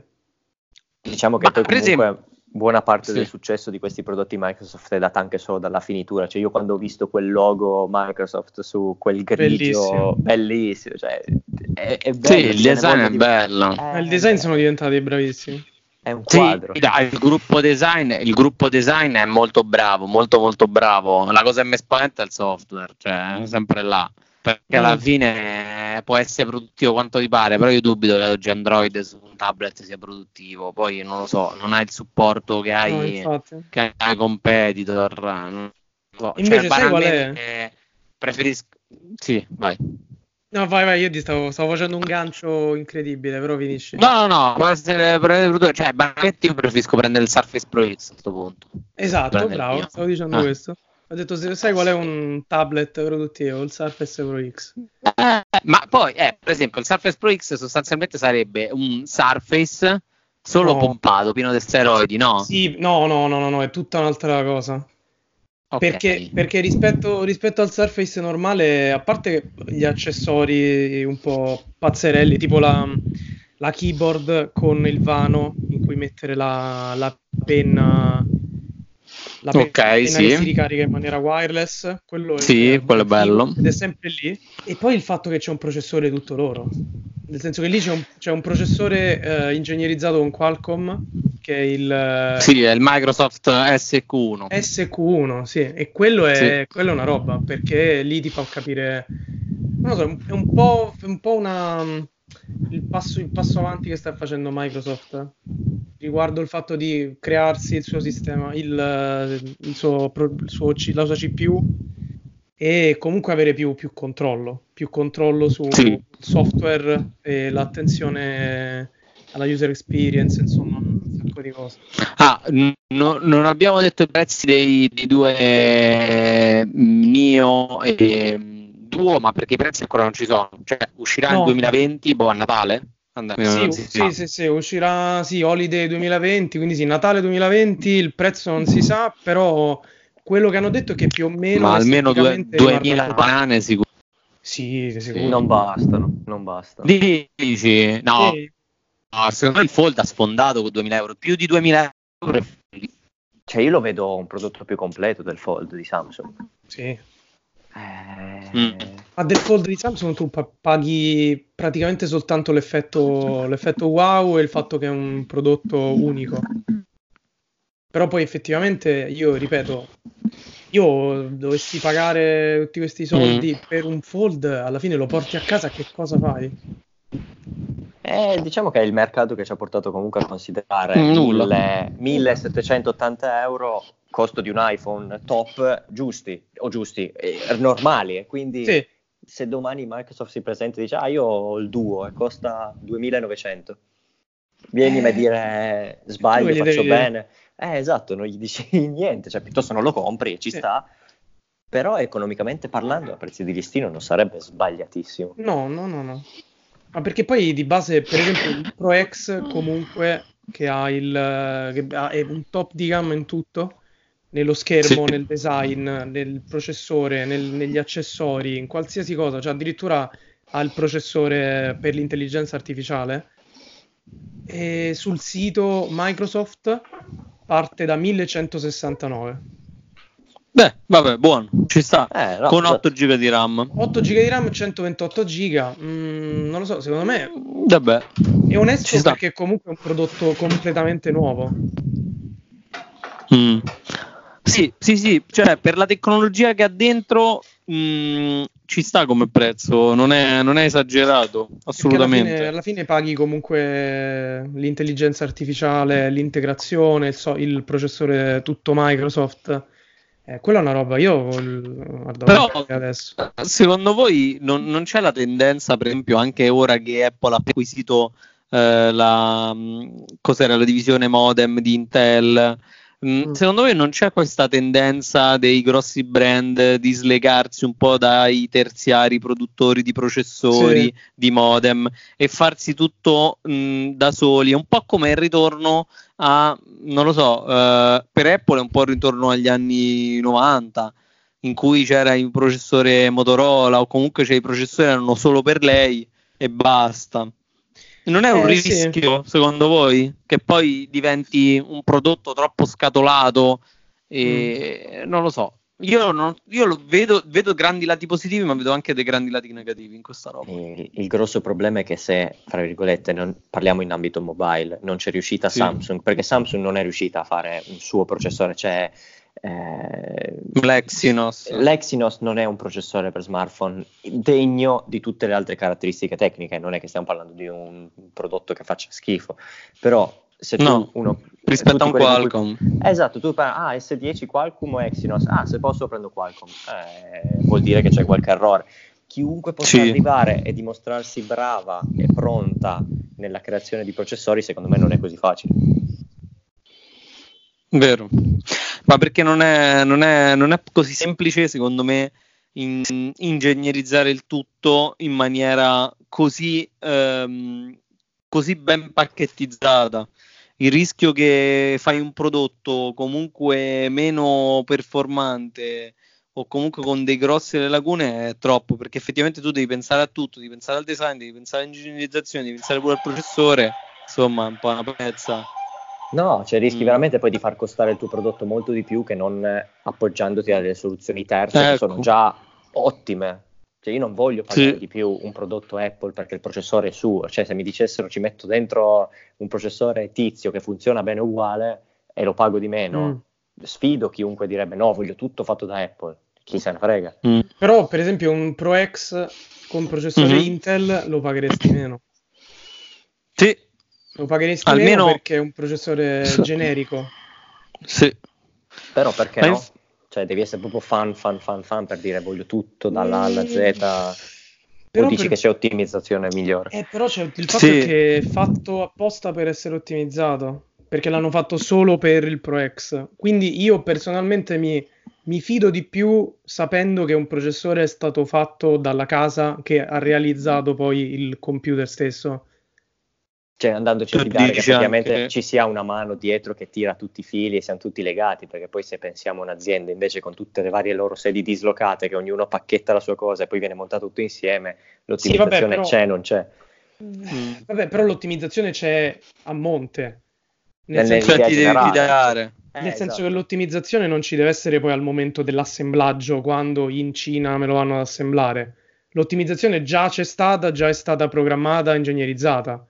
Speaker 2: Diciamo che ma, poi comunque... Esempio, buona parte sì. del successo di questi prodotti Microsoft è data anche solo dalla finitura. Cioè, io quando ho visto quel logo Microsoft su quel grigio, bellissimo, bellissimo cioè, è, è bello.
Speaker 1: Sì, il design è bello.
Speaker 3: Eh, il design sono diventati bravissimi.
Speaker 2: È un quadro.
Speaker 1: Sì, dai, il, gruppo design, il gruppo design è molto bravo, molto molto bravo. La cosa che mi spaventa è il software, cioè è sempre là perché alla mm. Può essere produttivo quanto ti pare, però io dubito che oggi Android su un tablet sia produttivo, poi non lo so, non hai il supporto che hai, no, che hai competitor. Non
Speaker 3: so. Cioè, Invece cioè, sai qual è?
Speaker 1: Preferisco... Sì, vai.
Speaker 3: No, vai, vai, io ti stavo, stavo, facendo un gancio incredibile, però finisci.
Speaker 1: No, no, no, ma se cioè, banchetti io preferisco prendere il Surface Pro X a questo punto.
Speaker 3: Esatto, bravo, stavo dicendo ah. questo. Ho detto, sai qual è un tablet produttivo? Il Surface Pro X.
Speaker 1: Eh, ma poi, eh, per esempio, il Surface Pro X sostanzialmente sarebbe un Surface solo no. pompato, pieno di steroidi, no?
Speaker 3: Sì, no, no, no, no, no è tutta un'altra cosa. Okay. Perché, perché rispetto, rispetto, al Surface normale, a parte gli accessori un po' pazzerelli, tipo la, la keyboard con il vano in cui mettere la, la penna la okay, sì. si ricarica in maniera wireless, quello
Speaker 1: sì, è, quello è bello.
Speaker 3: Ed è sempre lì. E poi il fatto che c'è un processore tutto loro. Nel senso che lì c'è un, c'è un processore eh, ingegnerizzato con Qualcomm, che è il...
Speaker 1: Eh, sì, è il Microsoft SQ1.
Speaker 3: SQ1, sì. E quello è, sì. quello è una roba, perché lì ti fa capire... Non lo so, è un po', un po una il passo, il passo, avanti che sta facendo Microsoft riguardo il fatto di crearsi il suo sistema, il, il suo, il suo, la sua CPU e comunque avere più, più controllo, più controllo sul sì. software e l'attenzione alla user experience, insomma, po' di cose.
Speaker 1: Ah, n- non abbiamo detto i prezzi dei, dei due Mio e Duo, ma perché i prezzi ancora non ci sono. Cioè, uscirà no. nel 2020, boh, a Natale?
Speaker 3: Sì, sì, sì, sì, uscirà sì, Holiday 2020, quindi sì, Natale 2020, il prezzo non si sa, però quello che hanno detto è che più o meno...
Speaker 1: Ma almeno 2000 banane sicuro.
Speaker 3: Sì, sicuro.
Speaker 2: Sì, non bastano, non bastano.
Speaker 1: Dici? No, sì. no, secondo me il Fold ha sfondato con 2000 euro, più di 2000 euro.
Speaker 2: Cioè io lo vedo un prodotto più completo del Fold di Samsung.
Speaker 3: Sì. Eh... Mm. Ma del fold di Samsung tu paghi praticamente soltanto l'effetto, l'effetto wow e il fatto che è un prodotto unico. Però poi effettivamente io ripeto, io dovessi pagare tutti questi soldi mm. per un fold, alla fine lo porti a casa, che cosa fai?
Speaker 2: Eh, diciamo che è il mercato che ci ha portato comunque a considerare mille, 1780 euro costo di un iPhone top giusti o giusti, eh, normali. E quindi sì. se domani Microsoft si presenta e dice ah io ho il Duo e costa 2900, vienimi eh, a dire sbaglio, faccio devi... bene. Eh esatto, non gli dici niente, cioè piuttosto non lo compri e ci sì. sta. Però economicamente parlando a prezzi di listino non sarebbe sbagliatissimo.
Speaker 3: No, no, no, no. Ma perché poi di base, per esempio, il Pro X comunque che ha il che ha, è un top di gamma in tutto, nello schermo, sì. nel design, nel processore, nel, negli accessori, in qualsiasi cosa, cioè addirittura ha il processore per l'intelligenza artificiale. E sul sito Microsoft parte da 1169.
Speaker 1: Beh, vabbè, buono, ci sta. Eh, no, con 8 GB di RAM.
Speaker 3: 8 GB di RAM, 128 GB. Mm, non lo so, secondo me
Speaker 1: vabbè.
Speaker 3: è onesto perché comunque è un prodotto completamente nuovo.
Speaker 1: Mm. Sì, sì, sì, cioè per la tecnologia che ha dentro mh, mm, ci sta come prezzo, non è, non è esagerato, assolutamente.
Speaker 3: Alla fine, alla fine, paghi comunque l'intelligenza artificiale, l'integrazione, il, so, il processore tutto Microsoft. Eh, quella è una roba, io guarda,
Speaker 1: Però, adesso. Secondo voi non, non, c'è la tendenza, per esempio, anche ora che Apple ha acquisito eh, la, mm, cos'era, la divisione modem di Intel? Mm, mm. Secondo me non c'è questa tendenza dei grossi brand di slegarsi un po' dai terziari produttori di processori, sì. di modem e farsi tutto mh, mm, da soli. È un po' come il ritorno a, non lo so, uh, per Apple è un po' il ritorno agli anni 90 in cui c'era il processore Motorola o comunque c'è i processori erano solo per lei e basta. Non è un eh, rischio, sì. secondo voi, che poi diventi un prodotto troppo scatolato? E mm. non lo so. Io, non, io vedo, vedo, grandi lati positivi, ma vedo anche dei grandi lati negativi in questa roba.
Speaker 2: Il, il grosso problema è che se, fra virgolette, non, parliamo in ambito mobile, non c'è riuscita sì. Samsung, perché Samsung non è riuscita a fare un suo processore, cioè
Speaker 1: eh, L'Exynos.
Speaker 2: L'Exynos non è un processore per smartphone degno di tutte le altre caratteristiche tecniche, non è che stiamo parlando di un prodotto che faccia schifo, però se tu
Speaker 1: no, uno rispetto a un Qualcomm.
Speaker 2: cui, esatto tu parli ah S10 Qualcomm o Exynos? Ah se posso prendo Qualcomm. Eh, vuol dire che c'è qualche errore. Chiunque possa sì. arrivare e dimostrarsi brava e pronta nella creazione di processori secondo me non è così facile
Speaker 1: Vero, ma perché non è, non è, non è così semplice, secondo me, in, ingegnerizzare il tutto in maniera così, ehm, così ben pacchettizzata. Il rischio che fai un prodotto comunque meno performante o comunque con dei grosse lacune è troppo, perché effettivamente tu devi pensare a tutto, devi pensare al design, devi pensare all'ingegnerizzazione, devi pensare pure al processore, insomma, un po' una pezza.
Speaker 2: No, cioè rischi mm. veramente poi di far costare il tuo prodotto molto di più che non appoggiandoti a delle soluzioni terze ecco. che sono già ottime. Cioè io non voglio pagare sì. di più un prodotto Apple perché il processore è suo. Cioè se mi dicessero ci metto dentro un processore tizio che funziona bene uguale e lo pago di meno, mm. sfido chiunque direbbe no, voglio tutto fatto da Apple. Chi se ne frega.
Speaker 3: Mm. Però per esempio un Pro X con processore mm-hmm. Intel lo pagheresti meno.
Speaker 1: Sì,
Speaker 3: lo pagheresti Almeno... meno perché è un processore generico.
Speaker 1: Sì.
Speaker 2: Però perché Ma no? Io... Cioè devi essere proprio fan, fan, fan, fan per dire voglio tutto dalla A alla Z. Però o dici per... che c'è ottimizzazione migliore?
Speaker 3: Eh, però c'è il fatto sì. che è fatto apposta per essere ottimizzato. perché l'hanno fatto solo per il Pro X. Quindi io personalmente mi, mi fido di più sapendo che un processore è stato fatto dalla casa che ha realizzato poi il computer stesso.
Speaker 2: Cioè, andandoci a fidare che effettivamente anche... ci sia una mano dietro che tira tutti i fili e siamo tutti legati, perché poi se pensiamo a un'azienda invece con tutte le varie loro sedi dislocate, che ognuno pacchetta la sua cosa e poi viene montato tutto insieme, l'ottimizzazione sì, vabbè, però... c'è, non c'è.
Speaker 3: Mm. Vabbè, però l'ottimizzazione c'è a monte.
Speaker 1: Nel senso che ti devi fidare.
Speaker 3: Eh, Nel senso esatto. che l'ottimizzazione non ci deve essere poi al momento dell'assemblaggio, quando in Cina me lo vanno ad assemblare. L'ottimizzazione già c'è stata, già è stata programmata, ingegnerizzata.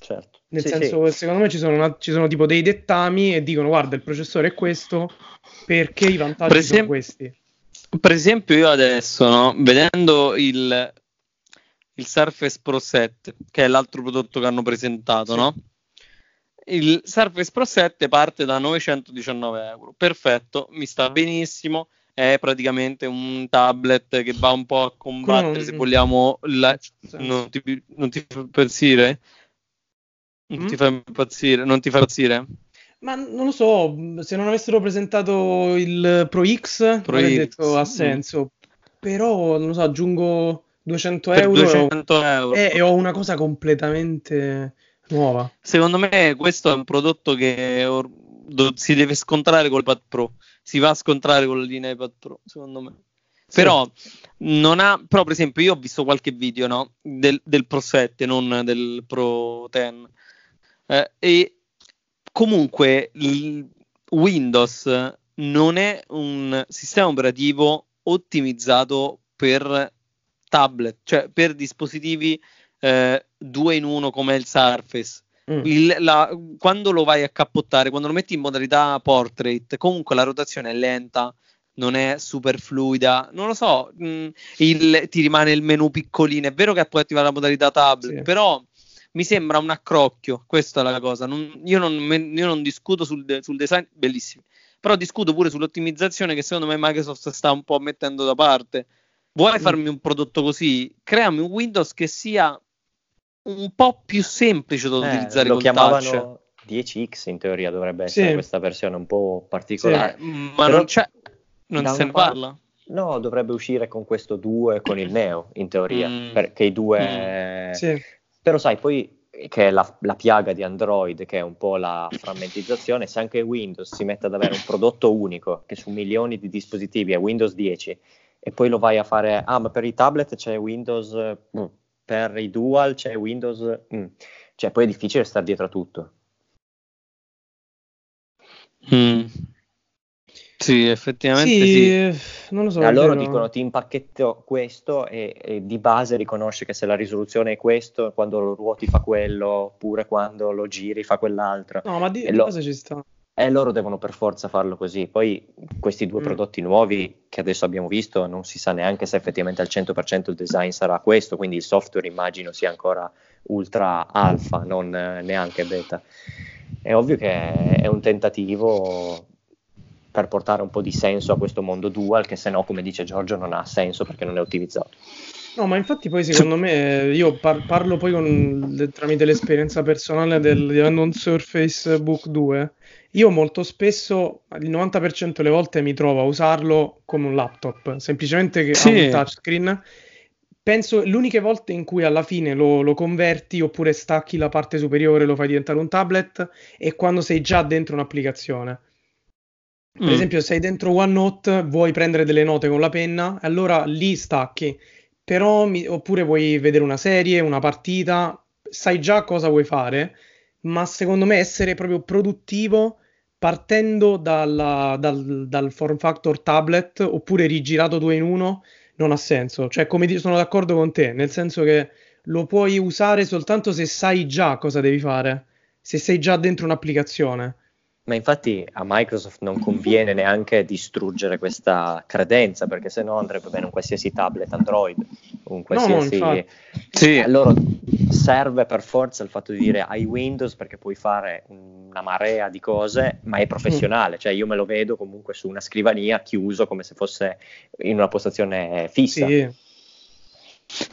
Speaker 2: Certo.
Speaker 3: Nel sì, senso che secondo me ci sono, una, ci sono, tipo dei dettami e dicono guarda il processore è questo perché i vantaggi esempio, sono questi.
Speaker 1: Per esempio io adesso, no, vedendo il, il Surface Pro 7, che è l'altro prodotto che hanno presentato, sì. no? il Surface Pro 7 parte da 919 euro. Perfetto, mi sta benissimo. È praticamente un tablet che va un po' a combattere, se vogliamo. La... Non, ti, non ti fa impazzire? Non mm? ti fa impazzire? Non ti fa impazzire?
Speaker 3: Ma non lo so, se non avessero presentato il Pro X, Pro X. detto ha senso. Però, non lo so, aggiungo 200 euro,
Speaker 1: 200 euro.
Speaker 3: E, e ho una cosa completamente nuova.
Speaker 1: Secondo me questo è un prodotto che or- do- si deve scontrare col Pad Pro, si va a scontrare con la linea iPad Pro, secondo me. Sì. Però non ha, però per esempio io ho visto qualche video no? del, del, Pro 7, non del Pro 10, eh, e comunque Windows non è un sistema operativo ottimizzato per tablet, cioè per dispositivi eh, due in uno come il Surface. Mm. Il, la, quando lo vai a cappottare, quando lo metti in modalità portrait, comunque la rotazione è lenta, non è super fluida. Non lo so, mh, mm, il, ti rimane il menu piccolino. È vero che puoi attivare la modalità tablet, sì. però mi sembra un accrocchio. Questa è la cosa. Non, io, non, io, non, discuto sul, sul design, bellissimo. Però discuto pure sull'ottimizzazione che secondo me Microsoft sta un po' mettendo da parte. Vuoi mm. farmi un prodotto così? Creami un Windows che sia un po' più semplice da eh, utilizzare
Speaker 2: lo chiamavano touch. 10X in teoria dovrebbe essere sì. questa versione un po' particolare
Speaker 1: sì, ma Però non c'è non se ne parla
Speaker 2: no dovrebbe uscire con questo 2 con il Neo in teoria mm. perché i due mm. sì. Però sai poi che è la, la, piaga di Android, che è un po' la frammentizzazione, se anche Windows si mette ad avere un prodotto unico che su milioni di dispositivi è Windows 10 e poi lo vai a fare, ah ma per i tablet c'è Windows, mm, per i dual c'è Windows, mm. cioè poi è difficile stare dietro a tutto.
Speaker 1: Mm. Sì, effettivamente sì.
Speaker 3: sì. Non lo so.
Speaker 2: Allora dicono ti impacchetto questo e, e, di base riconosce che se la risoluzione è questo, quando lo ruoti fa quello, oppure quando lo giri fa quell'altro.
Speaker 3: No, ma di, di lo... base ci sta.
Speaker 2: E loro devono per forza farlo così. Poi questi due mm. prodotti nuovi che adesso abbiamo visto, non si sa neanche se effettivamente al 100% il design sarà questo, quindi il software immagino sia ancora ultra alfa, non eh, neanche beta. È ovvio che è un tentativo per portare un po' di senso a questo mondo dual, che se no, come dice Giorgio, non ha senso perché non è ottimizzato.
Speaker 3: No, ma infatti poi secondo me, io par- parlo poi con, tramite l'esperienza personale del, di un Surface Book 2, io molto spesso, il 90% delle volte mi trovo a usarlo come un laptop, semplicemente che sì. ha un touchscreen. Penso l'unica volta in cui alla fine lo, lo, converti oppure stacchi la parte superiore, lo fai diventare un tablet, è quando sei già dentro un'applicazione. Per mm. esempio, sei dentro OneNote, vuoi prendere delle note con la penna, allora lì stacchi. Però, mi, oppure vuoi vedere una serie, una partita, sai già cosa vuoi fare ma secondo me essere proprio produttivo partendo dalla, dal, dal, form factor tablet oppure rigirato due in uno non ha senso. Cioè, come ti, sono d'accordo con te, nel senso che lo puoi usare soltanto se sai già cosa devi fare, se sei già dentro un'applicazione.
Speaker 2: Ma infatti a Microsoft non conviene neanche distruggere questa credenza, perché se no andrebbe bene un qualsiasi tablet Android, un qualsiasi... No, sì. A loro serve per forza il fatto di dire hai Windows perché puoi fare una marea di cose, ma è professionale, mm. cioè io me lo vedo comunque su una scrivania chiuso come se fosse in una postazione fissa.
Speaker 1: Sì,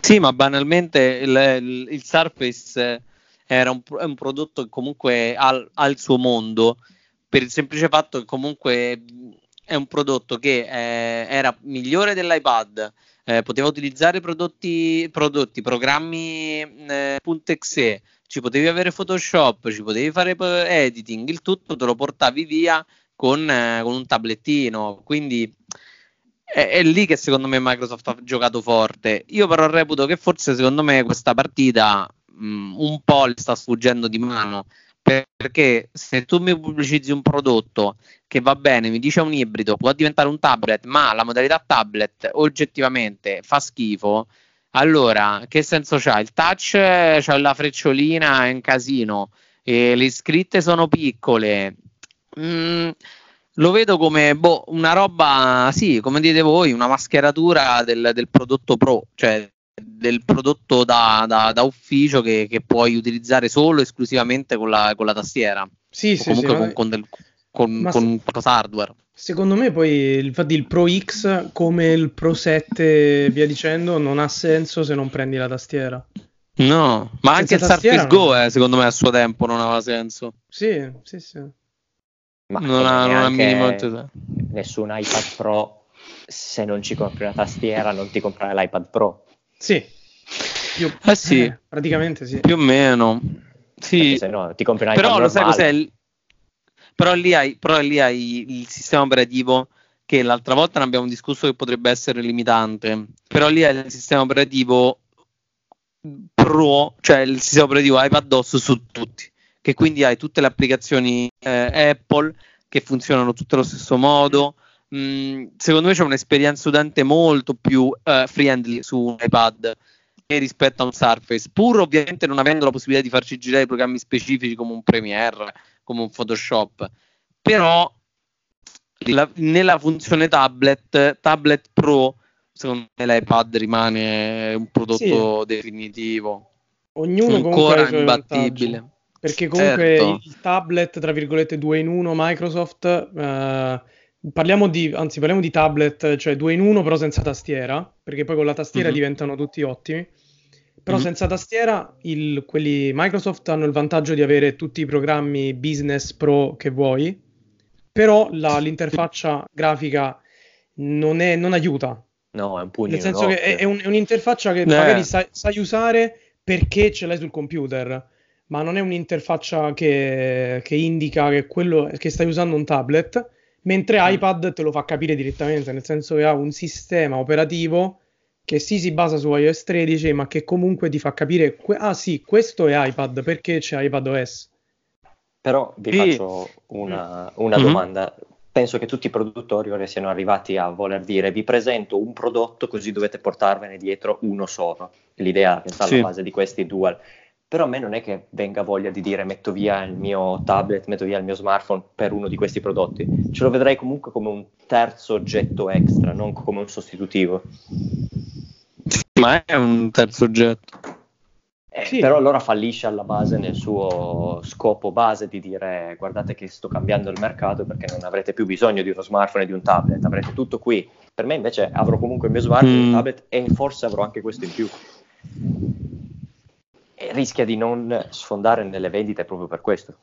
Speaker 1: sì ma banalmente il, il, il Surface era un, è un prodotto che comunque ha, ha, il suo mondo, per il semplice fatto che comunque è un prodotto che eh, era migliore dell'iPad, eh, poteva utilizzare prodotti, prodotti programmi eh, .exe, ci potevi avere Photoshop, ci potevi fare editing, il tutto te lo portavi via con, eh, con un tablettino, quindi è, è, lì che secondo me Microsoft ha giocato forte. Io però reputo che forse secondo me questa partita mh, un po' le sta sfuggendo di mano perché se tu mi pubblicizzi un prodotto che va bene, mi dice un ibrido, può diventare un tablet, ma la modalità tablet oggettivamente fa schifo, allora che senso c'ha? Il touch c'ha la frecciolina, è un casino, le scritte sono piccole. Mm, lo vedo come boh, una roba, sì, come dite voi, una mascheratura del, del prodotto pro, cioè del prodotto da, da, da ufficio che, che, puoi utilizzare solo esclusivamente con la, con la tastiera.
Speaker 3: Sì, o sì,
Speaker 1: comunque
Speaker 3: sì,
Speaker 1: con, con, del, con, con qualcosa hardware.
Speaker 3: Secondo me poi infatti il Pro X come il Pro 7 via dicendo non ha senso se non prendi la tastiera.
Speaker 1: No, ma Senza anche il Surface Go eh, secondo me a suo tempo non aveva senso.
Speaker 3: Sì, sì, sì.
Speaker 2: Ma non ha, non ha minimamente senso. Nessun iPad Pro se non ci compri una tastiera non ti comprai l'iPad Pro.
Speaker 3: Sì.
Speaker 1: Più, eh sì.
Speaker 3: Eh, praticamente sì.
Speaker 1: Più o meno. Sì.
Speaker 2: se no ti compri un
Speaker 1: iPad
Speaker 2: Però
Speaker 1: lo sai cos'è? Però lì, hai, però lì hai il sistema operativo che l'altra volta ne abbiamo discusso che potrebbe essere limitante. Però lì hai il sistema operativo Pro, cioè il sistema operativo iPadOS su tutti. Che quindi hai tutte le applicazioni eh, Apple che funzionano tutte allo stesso modo mh, mm, secondo me c'è un'esperienza utente molto più uh, friendly su un iPad rispetto a un Surface, pur ovviamente non avendo la possibilità di farci girare programmi specifici come un Premiere, come un Photoshop, però la, nella funzione tablet, tablet Pro, secondo me l'iPad rimane un prodotto sì. definitivo.
Speaker 3: Ognuno
Speaker 1: ancora imbattibile.
Speaker 3: Perché comunque certo. il tablet, tra virgolette, 2 in 1 Microsoft eh, Parliamo di, anzi, parliamo di tablet, cioè due in uno, però senza tastiera, perché poi con la tastiera mm-hmm. diventano tutti ottimi. Però mm-hmm. senza tastiera, il, quelli Microsoft hanno il vantaggio di avere tutti i programmi business pro che vuoi, però la, l'interfaccia grafica non, è, non, aiuta.
Speaker 2: No, è un pugno.
Speaker 3: Nel senso che è, è, un, è, un'interfaccia che eh. magari sai, sai usare perché ce l'hai sul computer ma non è un'interfaccia che, che, indica che, quello, che stai usando un tablet mentre mm. iPad te lo fa capire direttamente, nel senso che ha un sistema operativo che sì si basa su iOS 13, ma che comunque ti fa capire, que- ah sì, questo è iPad, perché c'è iPad OS?
Speaker 2: Però vi e... faccio una, una mm-hmm. domanda. Penso che tutti i produttori ora siano arrivati a voler dire vi presento un prodotto così dovete portarvene dietro uno solo. L'idea che sta alla base di questi dual però a me non è che venga voglia di dire metto via il mio tablet, metto via il mio smartphone per uno di questi prodotti. Ce lo vedrei comunque come un terzo oggetto extra, non come un sostitutivo.
Speaker 1: Ma è un terzo oggetto.
Speaker 2: Eh, sì. Però allora fallisce alla base nel suo scopo base di dire guardate che sto cambiando il mercato perché non avrete più bisogno di uno smartphone e di un tablet, avrete tutto qui. Per me invece avrò comunque il mio smartphone, mm. il tablet e forse avrò anche questo in più rischia di non sfondare nelle vendite proprio per questo.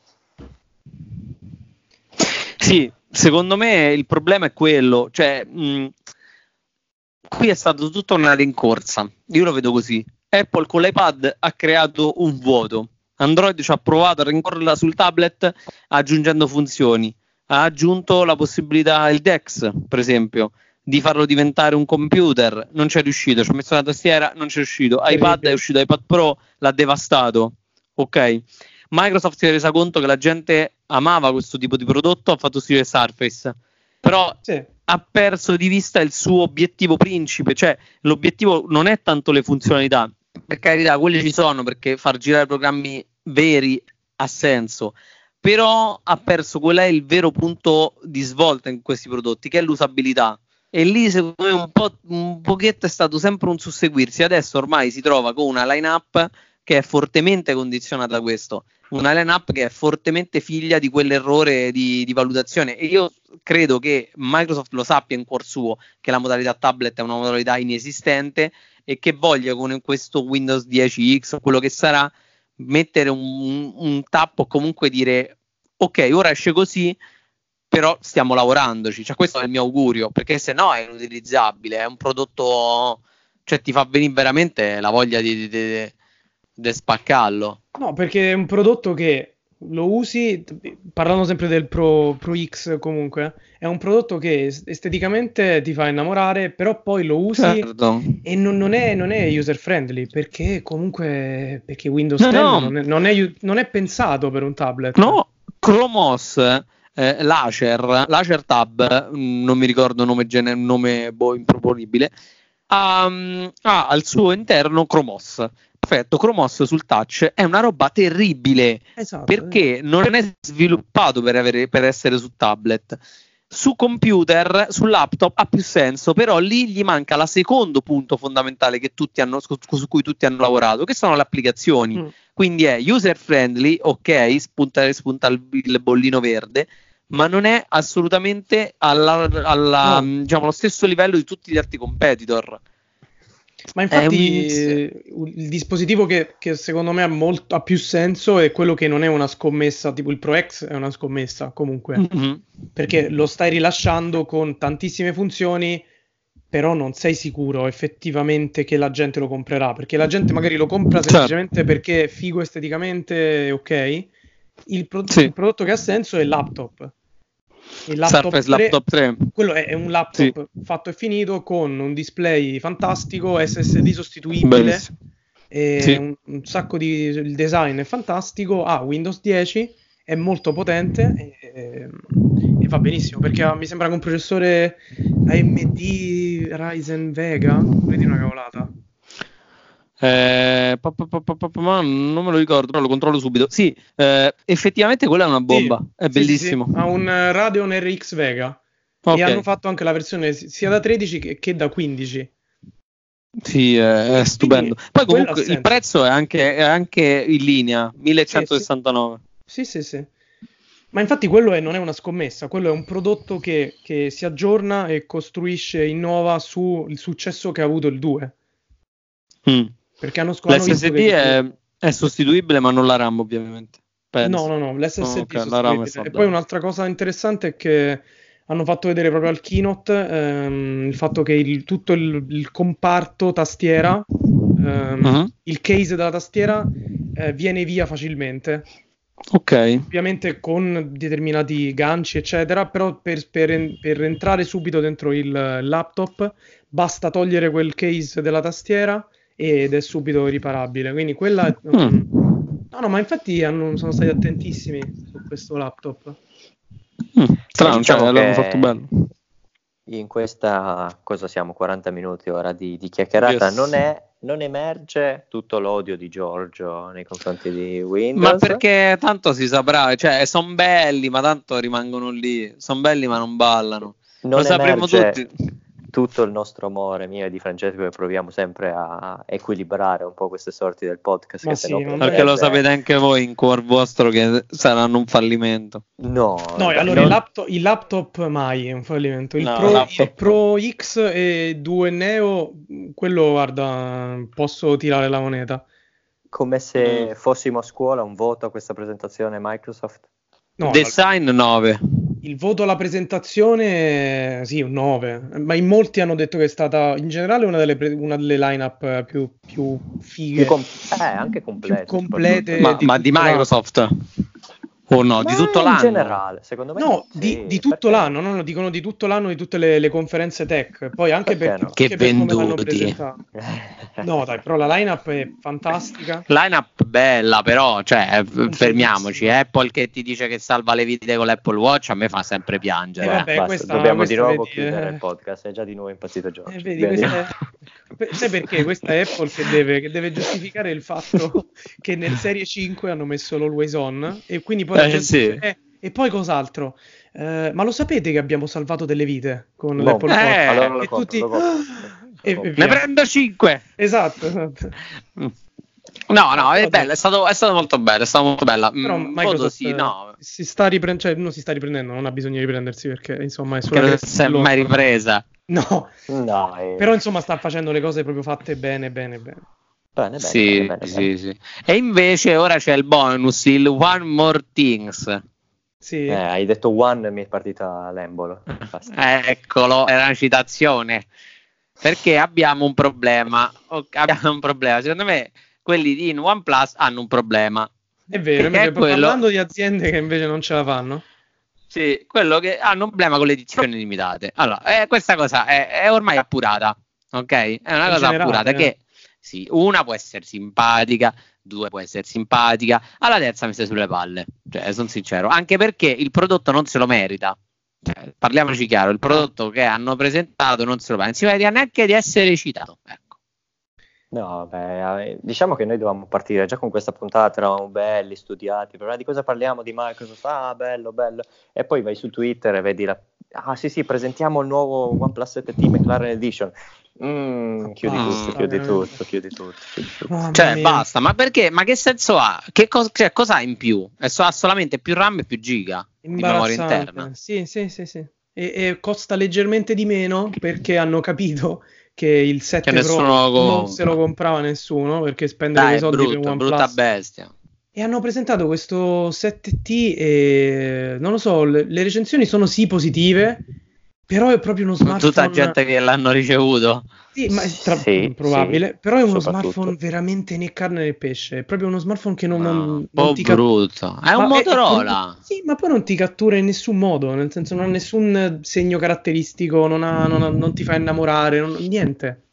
Speaker 1: Sì, secondo me il problema è quello, cioè mh, qui è stata tutta una rincorsa, io lo vedo così. Apple con l'iPad ha creato un vuoto, Android ci ha provato a rincorrerla sul tablet aggiungendo funzioni, ha aggiunto la possibilità, il DeX per esempio, di farlo diventare un computer, non c'è riuscito, ci ho messo la tastiera, non c'è riuscito, iPad è uscito, iPad Pro l'ha devastato, ok? Microsoft si è resa conto che la gente amava questo tipo di prodotto, ha fatto uscire Surface, però sì. ha perso di vista il suo obiettivo principe, cioè l'obiettivo non è tanto le funzionalità, per carità, quelle ci sono perché far girare programmi veri ha senso, però ha perso qual è il vero punto di svolta in questi prodotti, che è l'usabilità e lì secondo me un, po', un pochetto è stato sempre un susseguirsi. Adesso ormai si trova con una line-up che è fortemente condizionata da questo, una line-up che è fortemente figlia di quell'errore di, di, valutazione. E io credo che Microsoft lo sappia in cuor suo che la modalità tablet è una modalità inesistente e che voglia con questo Windows 10X o quello che sarà mettere un, un tappo comunque dire ok, ora esce così, però stiamo lavorandoci. Cioè, questo è il mio augurio, perché se no è inutilizzabile, è un prodotto, cioè ti fa venire veramente la voglia di, di, di, di spaccarlo.
Speaker 3: No, perché è un prodotto che lo usi, parlando sempre del Pro, Pro, X comunque, è un prodotto che esteticamente ti fa innamorare, però poi lo usi certo. e non, non, è, non, è, user friendly, perché comunque perché Windows no, 10 no. Non, è, non, è, non, è, pensato per un tablet.
Speaker 1: No, Chromos, eh, Lacer, Lacer Tab, mm, non mi ricordo il nome, gene, nome boh, improponibile, ha, ha al suo interno Chromos perfetto Chromos sul touch è una roba terribile esatto, perché eh. non è sviluppato per, avere, per essere su tablet su computer, su laptop ha più senso, però lì gli manca la secondo punto fondamentale hanno, su, cui tutti hanno lavorato, che sono le applicazioni. Mm. Quindi è user friendly, ok, spunta, spunta il, il, bollino verde, ma non è assolutamente alla, alla, no. diciamo, allo stesso livello di tutti gli altri competitor.
Speaker 3: Ma infatti un... il dispositivo che, che, secondo me ha, molto, ha, più senso è quello che non è una scommessa, tipo il Pro X è una scommessa comunque, mm-hmm. perché lo stai rilasciando con tantissime funzioni, però non sei sicuro effettivamente che la gente lo comprerà, perché la gente magari lo compra certo. semplicemente perché è figo esteticamente, ok? Il, pro- sì. il prodotto che ha senso è il laptop
Speaker 1: il laptop Surface 3, Laptop 3.
Speaker 3: Quello è, è un laptop sì. fatto e finito con un display fantastico, SSD sostituibile. Sì. Un, un, sacco di il design è fantastico. Ha ah, Windows 10, è molto potente e, e, va benissimo perché mi sembra che un processore AMD Ryzen Vega, vedi una cavolata.
Speaker 1: Eh, pa, pa, pa, non me lo ricordo, però lo controllo subito. Sì, eh, effettivamente quella è una bomba, sì, è bellissimo.
Speaker 3: Sì, sì. Ha un Radeon RX Vega okay. e hanno fatto anche la versione sia da 13 che, che da 15.
Speaker 1: Sì, è, è stupendo. Poi comunque il prezzo è anche, è anche, in linea, 1169.
Speaker 3: Sì, sì, sì. Ma infatti quello è, non è una scommessa, quello è un prodotto che, che si aggiorna e costruisce, innova sul successo che ha avuto il 2.
Speaker 1: Mm. Perché hanno scoperto. L'SSD è, è, sostituibile, ma non la RAM, ovviamente.
Speaker 3: Penso. No, no, no, l'SSD oh, okay, è E poi un'altra cosa interessante è che hanno fatto vedere proprio al keynote ehm, il fatto che il, tutto il, il, comparto tastiera, ehm, uh-huh. il case della tastiera, eh, viene via facilmente.
Speaker 1: Ok.
Speaker 3: Ovviamente con determinati ganci, eccetera, però per, per, per entrare subito dentro il laptop basta togliere quel case della tastiera ed è subito riparabile. Quindi quella... Mm. No, no, ma infatti hanno, sono stati attentissimi su questo laptop.
Speaker 1: Mm. Strano, diciamo cioè, l'hanno fatto bello.
Speaker 2: In questa, cosa siamo, 40 minuti ora di, di chiacchierata, yes. non, è, non emerge tutto l'odio di Giorgio nei confronti di Windows.
Speaker 1: Ma perché tanto si saprà, cioè sono belli, ma tanto rimangono lì, sono belli ma non ballano. Non Lo sapremo tutti
Speaker 2: tutto il nostro amore mio e di Francesco che proviamo sempre a equilibrare un po' queste sorti del podcast.
Speaker 1: Che sì, potrebbe... Perché lo sapete anche voi in cuor vostro che saranno un fallimento.
Speaker 3: No, no allora non... il, laptop, il, laptop, mai è un fallimento. Il, no, Pro, il Pro, X e 2 Neo, quello guarda, posso tirare la moneta.
Speaker 2: Come se mm. fossimo a scuola, un voto a questa presentazione Microsoft?
Speaker 1: No, Design 9.
Speaker 3: Il voto alla presentazione, sì, un 9, ma in molti hanno detto che è stata in generale una delle, una delle line-up più, più fighe.
Speaker 2: Più com- eh, anche complete.
Speaker 3: Più complete
Speaker 1: ma, di, ma di Microsoft. O no, Ma di tutto l'anno? In
Speaker 2: generale, secondo me.
Speaker 3: No, sì, di, di, tutto perché... l'anno, no, no, dicono di tutto l'anno di tutte le, le conferenze tech. Poi anche perché per, no?
Speaker 1: che venduti.
Speaker 3: no, dai, però la lineup è fantastica.
Speaker 1: Lineup bella, però, cioè, fermiamoci. Apple che ti dice che salva le vite con l'Apple Watch, a me fa sempre piangere. Eh,
Speaker 2: vabbè, questa, dobbiamo questa di nuovo vedi, chiudere eh... il podcast, è già di nuovo impazzito Giorgio. Eh, vedi,
Speaker 3: è... Sai perché questa è Apple che deve, che deve giustificare il fatto che nel Serie 5 hanno messo l'Always On e quindi poi
Speaker 1: eh, sì.
Speaker 3: eh, e poi cos'altro? Eh, ma lo sapete che abbiamo salvato delle vite con no. l'Apple
Speaker 1: Watch? Eh, allora e tutti... Lo e, ne prendo 5
Speaker 3: esatto, esatto.
Speaker 1: No, no, è bello, è stato, è stato molto bello, è stato molto bella.
Speaker 3: Però mm, Microsoft sì, no. si sta riprendendo, cioè non si sta riprendendo, non ha bisogno di riprendersi perché insomma è
Speaker 1: sulla che non si è mai ripresa.
Speaker 3: No, no eh. però insomma sta facendo le cose proprio fatte bene, bene, bene.
Speaker 2: Bene, bene,
Speaker 1: sì,
Speaker 2: bene, bene,
Speaker 1: sì,
Speaker 2: bene.
Speaker 1: sì. E invece ora c'è il bonus, il One More Things.
Speaker 3: Sì.
Speaker 2: Eh, hai detto one e mi è partita l'embolo.
Speaker 1: Eccolo, era una citazione. Perché abbiamo un problema. Abbiamo un problema. Secondo me quelli di in OnePlus hanno un problema.
Speaker 3: È vero,
Speaker 1: Che è quello-
Speaker 3: parlando di aziende che invece non ce la fanno.
Speaker 1: Sì, quello che hanno un problema con le edizioni limitate. Allora, eh, questa cosa è, è ormai appurata, ok? È una
Speaker 3: In
Speaker 1: cosa
Speaker 3: generale,
Speaker 1: appurata
Speaker 3: eh.
Speaker 1: che sì, una può essere simpatica, due può essere simpatica, alla terza mi stai sulle palle. Cioè, sono sincero, anche perché il prodotto non se lo merita. Cioè, parliamoci chiaro, il prodotto che hanno presentato non se lo merita, non si merita neanche di essere citato. Ecco.
Speaker 2: No, beh, eh, diciamo che noi dovevamo partire già con questa puntata, eravamo belli, studiati, però di cosa parliamo? Di Microsoft, ah bello, bello, e poi vai su Twitter e vedi la... Ah sì sì, presentiamo il nuovo OnePlus 7T McLaren Edition. Mm, chiudi
Speaker 1: Basta,
Speaker 2: tutto, chiudi tutto, chiudi tutto, chiudi tutto.
Speaker 3: Mamma
Speaker 1: Cioè,
Speaker 3: mia.
Speaker 1: basta, ma perché? Ma che senso ha? Che cos- cioè, cosa ha in più? E so- ha solamente più RAM e più giga di memoria interna.
Speaker 3: Sì, sì, sì, sì. E, e costa leggermente di meno perché hanno capito che il 7
Speaker 1: Che
Speaker 3: Pro non se lo comprava nessuno perché spendere
Speaker 1: Dai, è
Speaker 3: soldi per
Speaker 1: brutto,
Speaker 3: OnePlus.
Speaker 1: brutta bestia.
Speaker 3: E hanno presentato questo 7T e non lo so, le, le recensioni sono sì positive, però è proprio uno
Speaker 1: Con
Speaker 3: smartphone.
Speaker 1: tutta gente che l'hanno ricevuto.
Speaker 3: Sì, ma è tra-
Speaker 2: Sì,
Speaker 3: probabile,
Speaker 2: sì,
Speaker 3: però è uno smartphone veramente né carne né pesce, è proprio uno smartphone che non,
Speaker 1: No,
Speaker 3: non- non
Speaker 1: po'
Speaker 3: ti ca-
Speaker 1: brutto. È un
Speaker 3: Ma
Speaker 1: Motorola.
Speaker 3: sì, ma poi non ti cattura in nessun modo, nel senso non ha nessun segno caratteristico, non, ha- non ha- non ti fa innamorare, non- niente.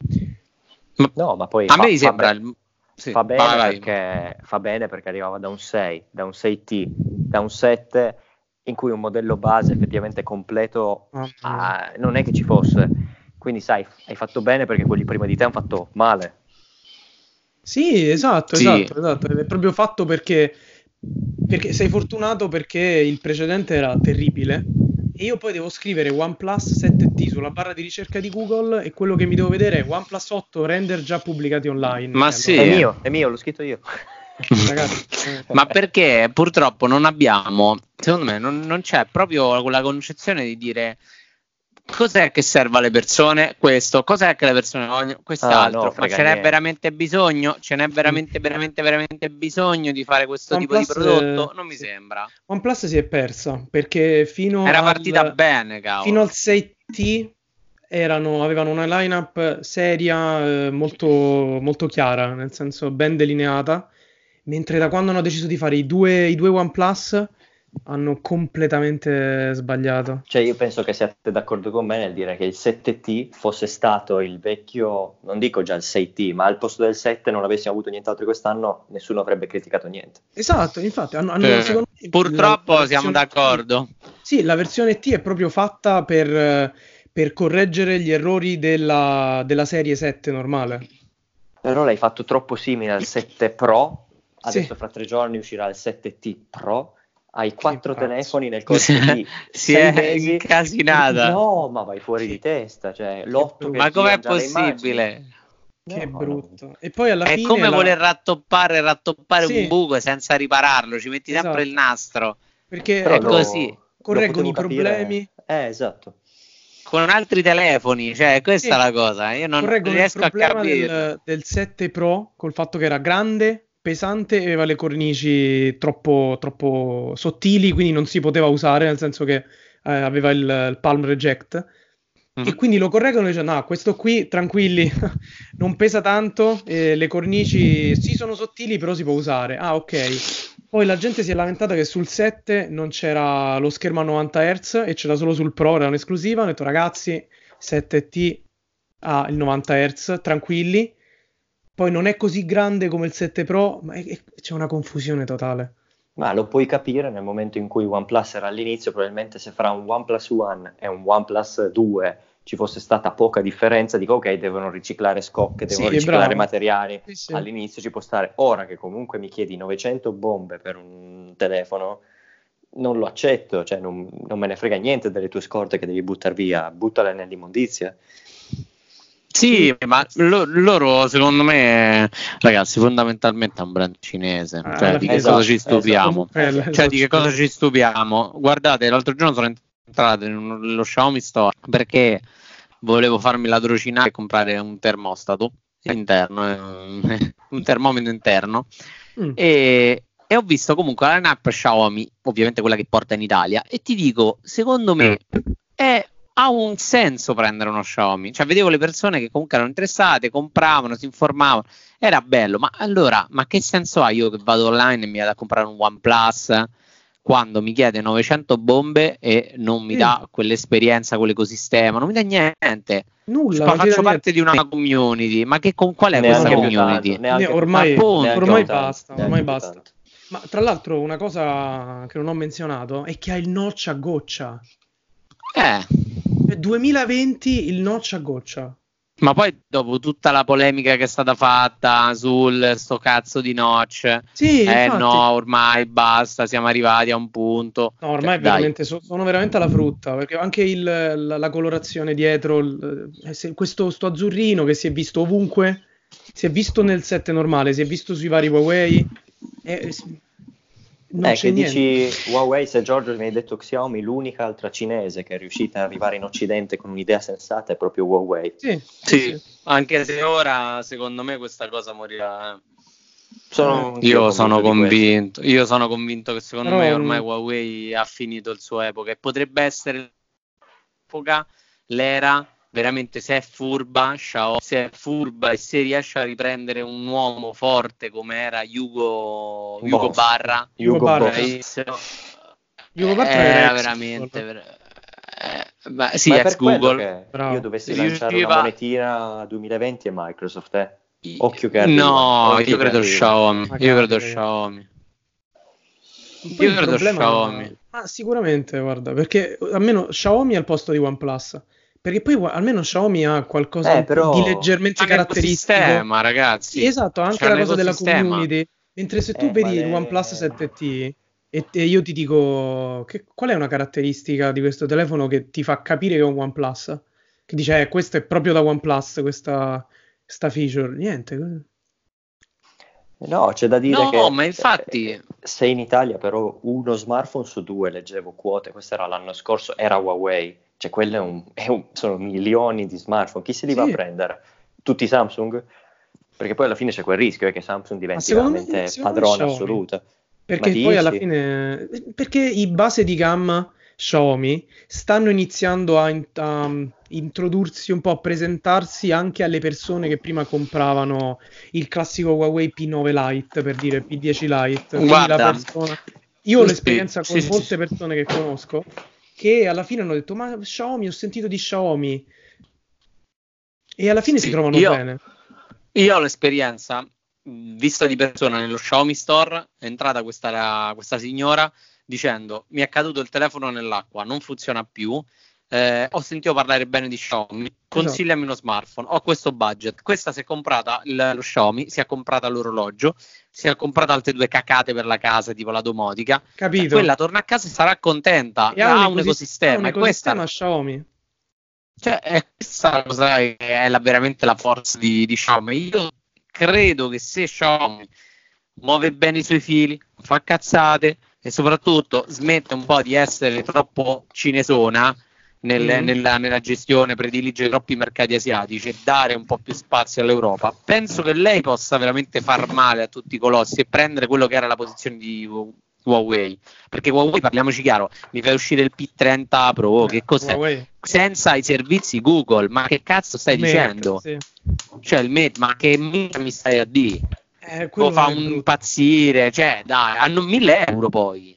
Speaker 2: No, ma poi
Speaker 1: A
Speaker 2: fa,
Speaker 1: me
Speaker 2: fa
Speaker 1: sembra
Speaker 2: be-
Speaker 1: il... sì,
Speaker 2: fa bene
Speaker 1: vai, vai.
Speaker 2: perché, fa bene perché arrivava da un 6, da un 6T, da un 7 in cui un modello base effettivamente completo ah, non è che ci fosse. Quindi sai, hai fatto bene perché quelli prima di te hanno fatto male.
Speaker 3: Sì, esatto,
Speaker 1: Sì.
Speaker 3: esatto, esatto. È proprio fatto perché, perché sei fortunato perché il precedente era terribile e io poi devo scrivere OnePlus 7T sulla barra di ricerca di Google e quello che mi devo vedere è OnePlus 8 render già pubblicati online.
Speaker 1: Ma
Speaker 3: E
Speaker 1: sì.
Speaker 2: È mio, è mio, l'ho scritto io.
Speaker 3: Ragazzi,
Speaker 1: Ma perché purtroppo non abbiamo, secondo me, non, non c'è proprio quella concezione di dire cos'è che serve alle persone questo, cos'è che le persone vogliono quest'altro,
Speaker 2: Ah, no,
Speaker 1: ma ce n'è veramente bisogno? Ce n'è veramente, veramente, veramente bisogno di fare questo tipo di
Speaker 3: OnePlus,
Speaker 1: prodotto? Non mi
Speaker 3: sì.
Speaker 1: sembra.
Speaker 3: OnePlus si è persa perché fino
Speaker 1: Era
Speaker 3: al-
Speaker 1: partita bene, cavolo.
Speaker 3: fino al 6T erano- avevano una lineup seria eh, molto, molto chiara, nel senso ben delineata, mentre da quando hanno deciso di fare i due, i due OnePlus hanno completamente sbagliato.
Speaker 2: Cioè, io penso che siate d'accordo con me nel dire che il 7T fosse stato il vecchio, non dico già il 6T, ma al posto del 7 non avessimo avuto nient'altro quest'anno, nessuno avrebbe criticato niente.
Speaker 3: Esatto, infatti hanno, hanno-
Speaker 1: Eh,
Speaker 3: me,
Speaker 1: Purtroppo
Speaker 3: la- la
Speaker 1: siamo d'accordo.
Speaker 3: Sì, la versione T è proprio fatta per, per correggere gli errori della, della serie 7 normale.
Speaker 2: Però l'hai fatto troppo simile al 7 Pro,
Speaker 3: Sì.
Speaker 2: adesso fra tre giorni uscirà il 7T Pro, hai quattro
Speaker 3: pazzo.
Speaker 2: telefoni nel corso di
Speaker 1: si
Speaker 2: sei
Speaker 1: è
Speaker 2: mesi.
Speaker 1: incasinata.
Speaker 2: No, ma vai fuori di testa, cioè l'otto che
Speaker 1: Ma com'è possibile?
Speaker 3: Che
Speaker 2: No,
Speaker 3: brutto. E poi alla
Speaker 1: È
Speaker 3: fine
Speaker 1: come
Speaker 3: la-
Speaker 1: voler rattoppare, rattoppare
Speaker 3: Sì.
Speaker 1: un buco senza ripararlo, ci metti sempre
Speaker 3: Esatto.
Speaker 1: il nastro.
Speaker 3: perché
Speaker 2: Però
Speaker 1: È
Speaker 2: lo-
Speaker 1: così.
Speaker 3: correggono i
Speaker 2: potevo capire-
Speaker 3: problemi.
Speaker 2: Eh, esatto.
Speaker 1: Con altri telefoni, cioè questa
Speaker 3: Sì.
Speaker 1: è la cosa. Io non
Speaker 3: correggono il
Speaker 1: riesco a capire.
Speaker 3: del, del 7 Pro col fatto che era grande, pesante e aveva le cornici troppo, troppo sottili, quindi non si poteva usare, nel senso che eh, aveva il, il palm reject.
Speaker 1: Mm.
Speaker 3: E quindi lo correggono e dicono: No, questo qui tranquilli, non pesa tanto. eh, le cornici sì, sono sottili, però si può usare. Ah, ok. Poi la gente si è lamentata che sul 7 non c'era lo schermo a 90 Hz e c'era solo sul Pro, era un'esclusiva. Hanno detto, ragazzi, 7T ha il 90 Hz, tranquilli. Poi non è così grande come il 7 Pro, ma è- è- c'è una confusione totale.
Speaker 2: Ma lo puoi capire nel momento in cui OnePlus era all'inizio, probabilmente se fra un OnePlus One e un OnePlus 2 ci fosse stata poca differenza, dico ok, devono riciclare scocche, devono
Speaker 3: Sì,
Speaker 2: riciclare materiali,
Speaker 3: Sì, sì.
Speaker 2: all'inizio ci può stare. Ora che comunque mi chiedi 900 bombe per un telefono, non lo accetto, cioè non, non me ne frega niente delle tue scorte che devi buttare via, buttale nell'immondizia.
Speaker 1: Sì, ma lo- loro secondo me, ragazzi, fondamentalmente è un brand cinese.
Speaker 3: Ah,
Speaker 1: Cioè, di che cosa
Speaker 2: esatto,
Speaker 1: ci stupiamo?
Speaker 3: Eh,
Speaker 1: Cioè, di che cosa ci stupiamo? Guardate, l'altro giorno sono entrato in uno- lo Xiaomi Store perché volevo farmi ladrocinare e comprare un termostato. interno, un termometro interno. Mm. E, e, ho visto comunque la line-up Xiaomi, ovviamente quella che porta in Italia, e ti dico, secondo me è, ha un senso prendere uno Xiaomi. Cioè, vedevo le persone che comunque erano interessate, compravano, si informavano, era bello, ma allora, ma che senso ha io che vado online e mi vado a comprare un OnePlus? quando mi chiede 900 bombe e non mi mm. dà quell'esperienza, quell'ecosistema, non mi dà niente. Nulla, ma faccio parte niente. di una community, ma che, con, qual è neanche questa community?
Speaker 3: Tanto, ormai, ormai basta, ormai basta. Ma tra l'altro una cosa che non ho menzionato è che ha il notch a goccia.
Speaker 1: Eh.
Speaker 3: 2020 il notch a goccia.
Speaker 1: Ma poi dopo tutta la polemica che è stata fatta sul sto cazzo di notch,
Speaker 3: sì,
Speaker 1: eh infatti. no, ormai basta, siamo arrivati a un punto.
Speaker 3: No, ormai cioè, veramente, so, sono veramente alla frutta, perché anche il, la, la, colorazione dietro, eh, questo sto azzurrino che si è visto ovunque, si è visto nel set normale, si è visto sui vari Huawei, eh,
Speaker 2: non eh, che niente. dici Huawei, se Giorgio mi hai detto Xiaomi, l'unica altra cinese che è riuscita ad arrivare in Occidente con un'idea sensata è proprio Huawei.
Speaker 1: Sì, sì, sì. anche se ora secondo me questa cosa morirà. Eh. Sono io sono convinto, io sono convinto che secondo Però, me ormai Huawei ha finito il suo epoca e potrebbe essere l'epoca, l'era veramente se è furba, Xiaomi, se è furba e se riesce a riprendere un uomo forte come era Hugo, Hugo Barra,
Speaker 3: Hugo Barra,
Speaker 1: Hugo Barra era veramente ver- eh, ma, sì, ma ex Google.
Speaker 2: io dovessi lanciare una monetina 2020 e Microsoft, eh. Occhio che
Speaker 1: No, io credo Xiaomi. Io credo Xiaomi. Io credo Xiaomi.
Speaker 3: Ah, sicuramente, guarda, perché almeno Xiaomi al posto di OnePlus. Perché poi almeno Xiaomi ha qualcosa eh, però... di leggermente anche caratteristico.
Speaker 1: Sistema, ragazzi.
Speaker 3: Sì, esatto, anche la cosa della community. Mentre se tu eh, vedi il OnePlus 7T e, e, io ti dico che, qual è una caratteristica di questo telefono che ti fa capire che è un OnePlus? Che dice, eh, questo è proprio da OnePlus, questa, questa feature. Niente.
Speaker 2: No, c'è da dire
Speaker 1: no,
Speaker 2: che...
Speaker 1: Ma infatti...
Speaker 2: Se in Italia però uno smartphone su due, leggevo quote, questo era l'anno scorso, era Huawei cioè, quello è un, è un, sono milioni di smartphone. Chi se li sì. va a prendere? Tutti Samsung? Perché poi alla fine c'è quel rischio eh, che Samsung diventi veramente me, padrone assoluta.
Speaker 3: Perché poi alla fine... Perché i base di gamma Xiaomi stanno iniziando a, a, introdursi un po', a presentarsi anche alle persone che prima compravano il classico Huawei P9 Lite, per dire P10 Lite.
Speaker 1: Guarda,
Speaker 3: persona... Io ho l'esperienza con sì, molte sì. persone che conosco che alla fine hanno detto ma Xiaomi, ho sentito di Xiaomi e alla fine sì, si trovano
Speaker 1: io,
Speaker 3: bene.
Speaker 1: Io ho l'esperienza, vista di persona nello Xiaomi Store, è entrata questa, questa signora dicendo mi è caduto il telefono nell'acqua, non funziona più, eh, ho sentito parlare bene di Xiaomi, esatto. consigliami uno smartphone, ho questo budget, questa si è comprata il, lo Xiaomi, si è comprata l'orologio, si è comprata altre due cacate per la casa, tipo la domotica,
Speaker 3: capito?
Speaker 1: Quella torna a casa e sarà contenta, e ha, un, un ecosistema, ecosistema
Speaker 3: questa... Xiaomi.
Speaker 1: Cioè, è questa cosa che è la, veramente la forza di, di Xiaomi. Io credo che se Xiaomi muove bene i suoi fili, fa cazzate e soprattutto smette un po' di essere troppo cinesona, nel, mm. nella, nella, gestione, predilige troppi mercati asiatici e dare un po' più spazio all'Europa, penso che lei possa veramente far male a tutti i colossi e prendere quello che era la posizione di Huawei. Perché Huawei, parliamoci chiaro, mi fai uscire il P30 Pro, che cos'è? Huawei. Senza i servizi Google, ma che cazzo stai Mac, dicendo? Sì. Cioè il Mate, ma che mi stai a dire? Eh, lo fa un impazzire, cioè dai, hanno 1000 euro poi.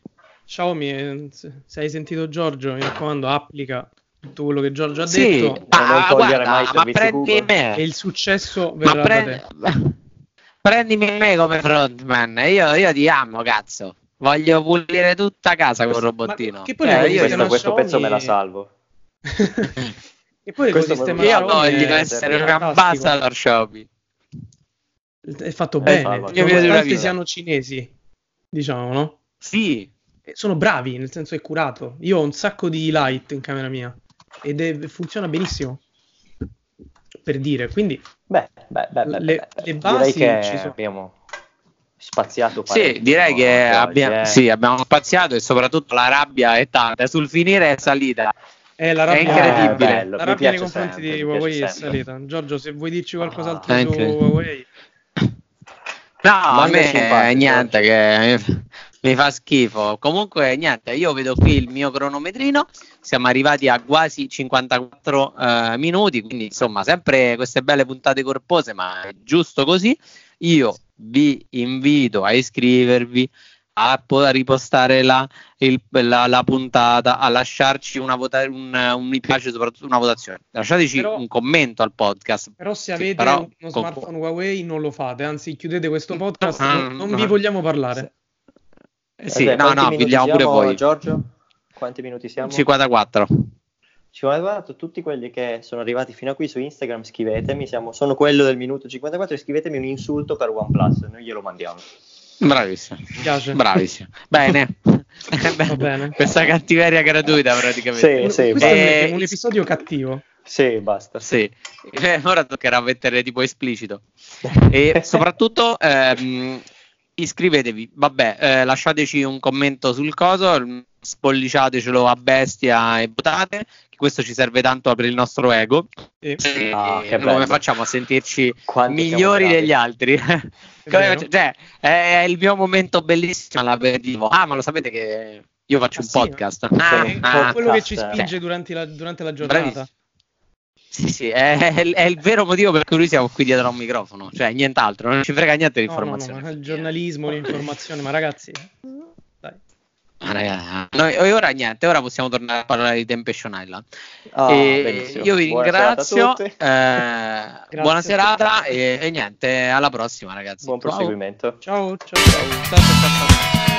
Speaker 3: Xiaomi, eh, se hai sentito Giorgio, mi raccomando, applica tutto quello che Giorgio ha
Speaker 1: sì,
Speaker 3: detto.
Speaker 1: Ma, non togliere guarda, mai ma prendi me.
Speaker 3: E il successo verrà ma prendi,
Speaker 1: prendimi me come frontman. Io, io ti amo, cazzo. Voglio pulire tutta casa con il robottino.
Speaker 2: che poi eh, io questo, questo pezzo me la salvo.
Speaker 3: e poi l'ecosistema
Speaker 1: Io voglio essere un ambassador Xiaomi.
Speaker 3: È fatto bene. Io vedo che siano cinesi, diciamo, no?
Speaker 1: Sì,
Speaker 3: sono bravi, nel senso è curato. Io ho un sacco di light in camera mia ed è, funziona benissimo. Per dire, quindi
Speaker 2: beh, beh, beh, beh le, le, basi direi che ci sono. abbiamo spaziato
Speaker 1: Sì, direi che abbiamo, eh. sì, abbiamo spaziato e soprattutto la rabbia è tanta. Sul finire è salita.
Speaker 3: È la rabbia,
Speaker 1: È incredibile.
Speaker 2: Eh, bello,
Speaker 3: la rabbia nei confronti
Speaker 2: sempre,
Speaker 3: di Huawei è salita. Giorgio, se vuoi dirci qualcos'altro
Speaker 1: Ah,
Speaker 3: su. Huawei,
Speaker 1: No, a
Speaker 2: Manga
Speaker 1: me eh, niente, che mi fa schifo. Comunque, niente, io vedo qui il mio cronometrino. Siamo arrivati a quasi 54 eh, minuti. Quindi, insomma, sempre queste belle puntate corpose, ma è giusto così. Io vi invito a iscrivervi, a po- a ripostare la, il- la- la puntata, a lasciarci una vota- un, un mi piace, soprattutto una votazione. Lasciateci
Speaker 3: Però-
Speaker 1: un commento al podcast.
Speaker 3: però se avete
Speaker 1: però-
Speaker 3: uno
Speaker 1: con-
Speaker 3: smartphone Huawei non lo fate, anzi chiudete questo podcast,
Speaker 1: Ah,
Speaker 3: non, non
Speaker 1: ah.
Speaker 3: vi vogliamo parlare.
Speaker 1: Eh, Sì,
Speaker 2: Vabbè,
Speaker 1: no, no, pigliamo pure voi.
Speaker 2: Giorgio? Quanti minuti siamo?
Speaker 1: 54.
Speaker 2: Ci ho guardato tutti quelli che sono arrivati fino a qui su Instagram, scrivetemi, siamo, sono quello del minuto 54 e scrivetemi un insulto per OnePlus, noi glielo mandiamo.
Speaker 1: Bravissimo. Bravissimo. Bene.
Speaker 3: Bene.
Speaker 1: Questa cattiveria gratuita praticamente.
Speaker 2: Sì, sì,
Speaker 3: Questo è
Speaker 1: Eh,
Speaker 3: un, episodio cattivo.
Speaker 2: Sì, basta.
Speaker 1: Sì. Eh, ora toccherà mettere tipo esplicito. E soprattutto ehm, iscrivetevi. Vabbè, eh, lasciateci un commento sul coso, spolliciatecelo a bestia e votate. Questo ci serve tanto per il nostro ego.
Speaker 3: Sì.
Speaker 1: E
Speaker 2: Ah, che
Speaker 1: come facciamo a sentirci
Speaker 2: Quanto siamo
Speaker 1: migliori degli altri? Cioè, è il mio momento bellissimo all'aperitivo. Ah, ma lo sapete che io faccio
Speaker 3: Ah,
Speaker 1: un
Speaker 3: sì?
Speaker 1: podcast?
Speaker 2: Sì,
Speaker 1: Ah,
Speaker 2: un
Speaker 1: ah.
Speaker 3: quello che ci
Speaker 2: podcast,
Speaker 3: spinge durante la, durante la giornata.
Speaker 1: Bravissimo. Sì, sì, è, è il vero motivo per cui noi siamo qui dietro a un microfono, cioè nient'altro, non ci frega niente di
Speaker 3: No, no, no,
Speaker 1: informazione.
Speaker 3: ma il giornalismo, l'informazione, ma ragazzi, dai.
Speaker 1: Ah, raga, noi- e ora niente, ora possiamo tornare a parlare di Temptation Island.
Speaker 2: Benissimo.
Speaker 1: io vi
Speaker 2: Buona serata
Speaker 1: ringrazio, eh, buona serata e, e niente, alla prossima ragazzi.
Speaker 2: Buon
Speaker 1: Ciao.
Speaker 2: proseguimento.
Speaker 3: Ciao, ciao, ciao. ciao, ciao, ciao.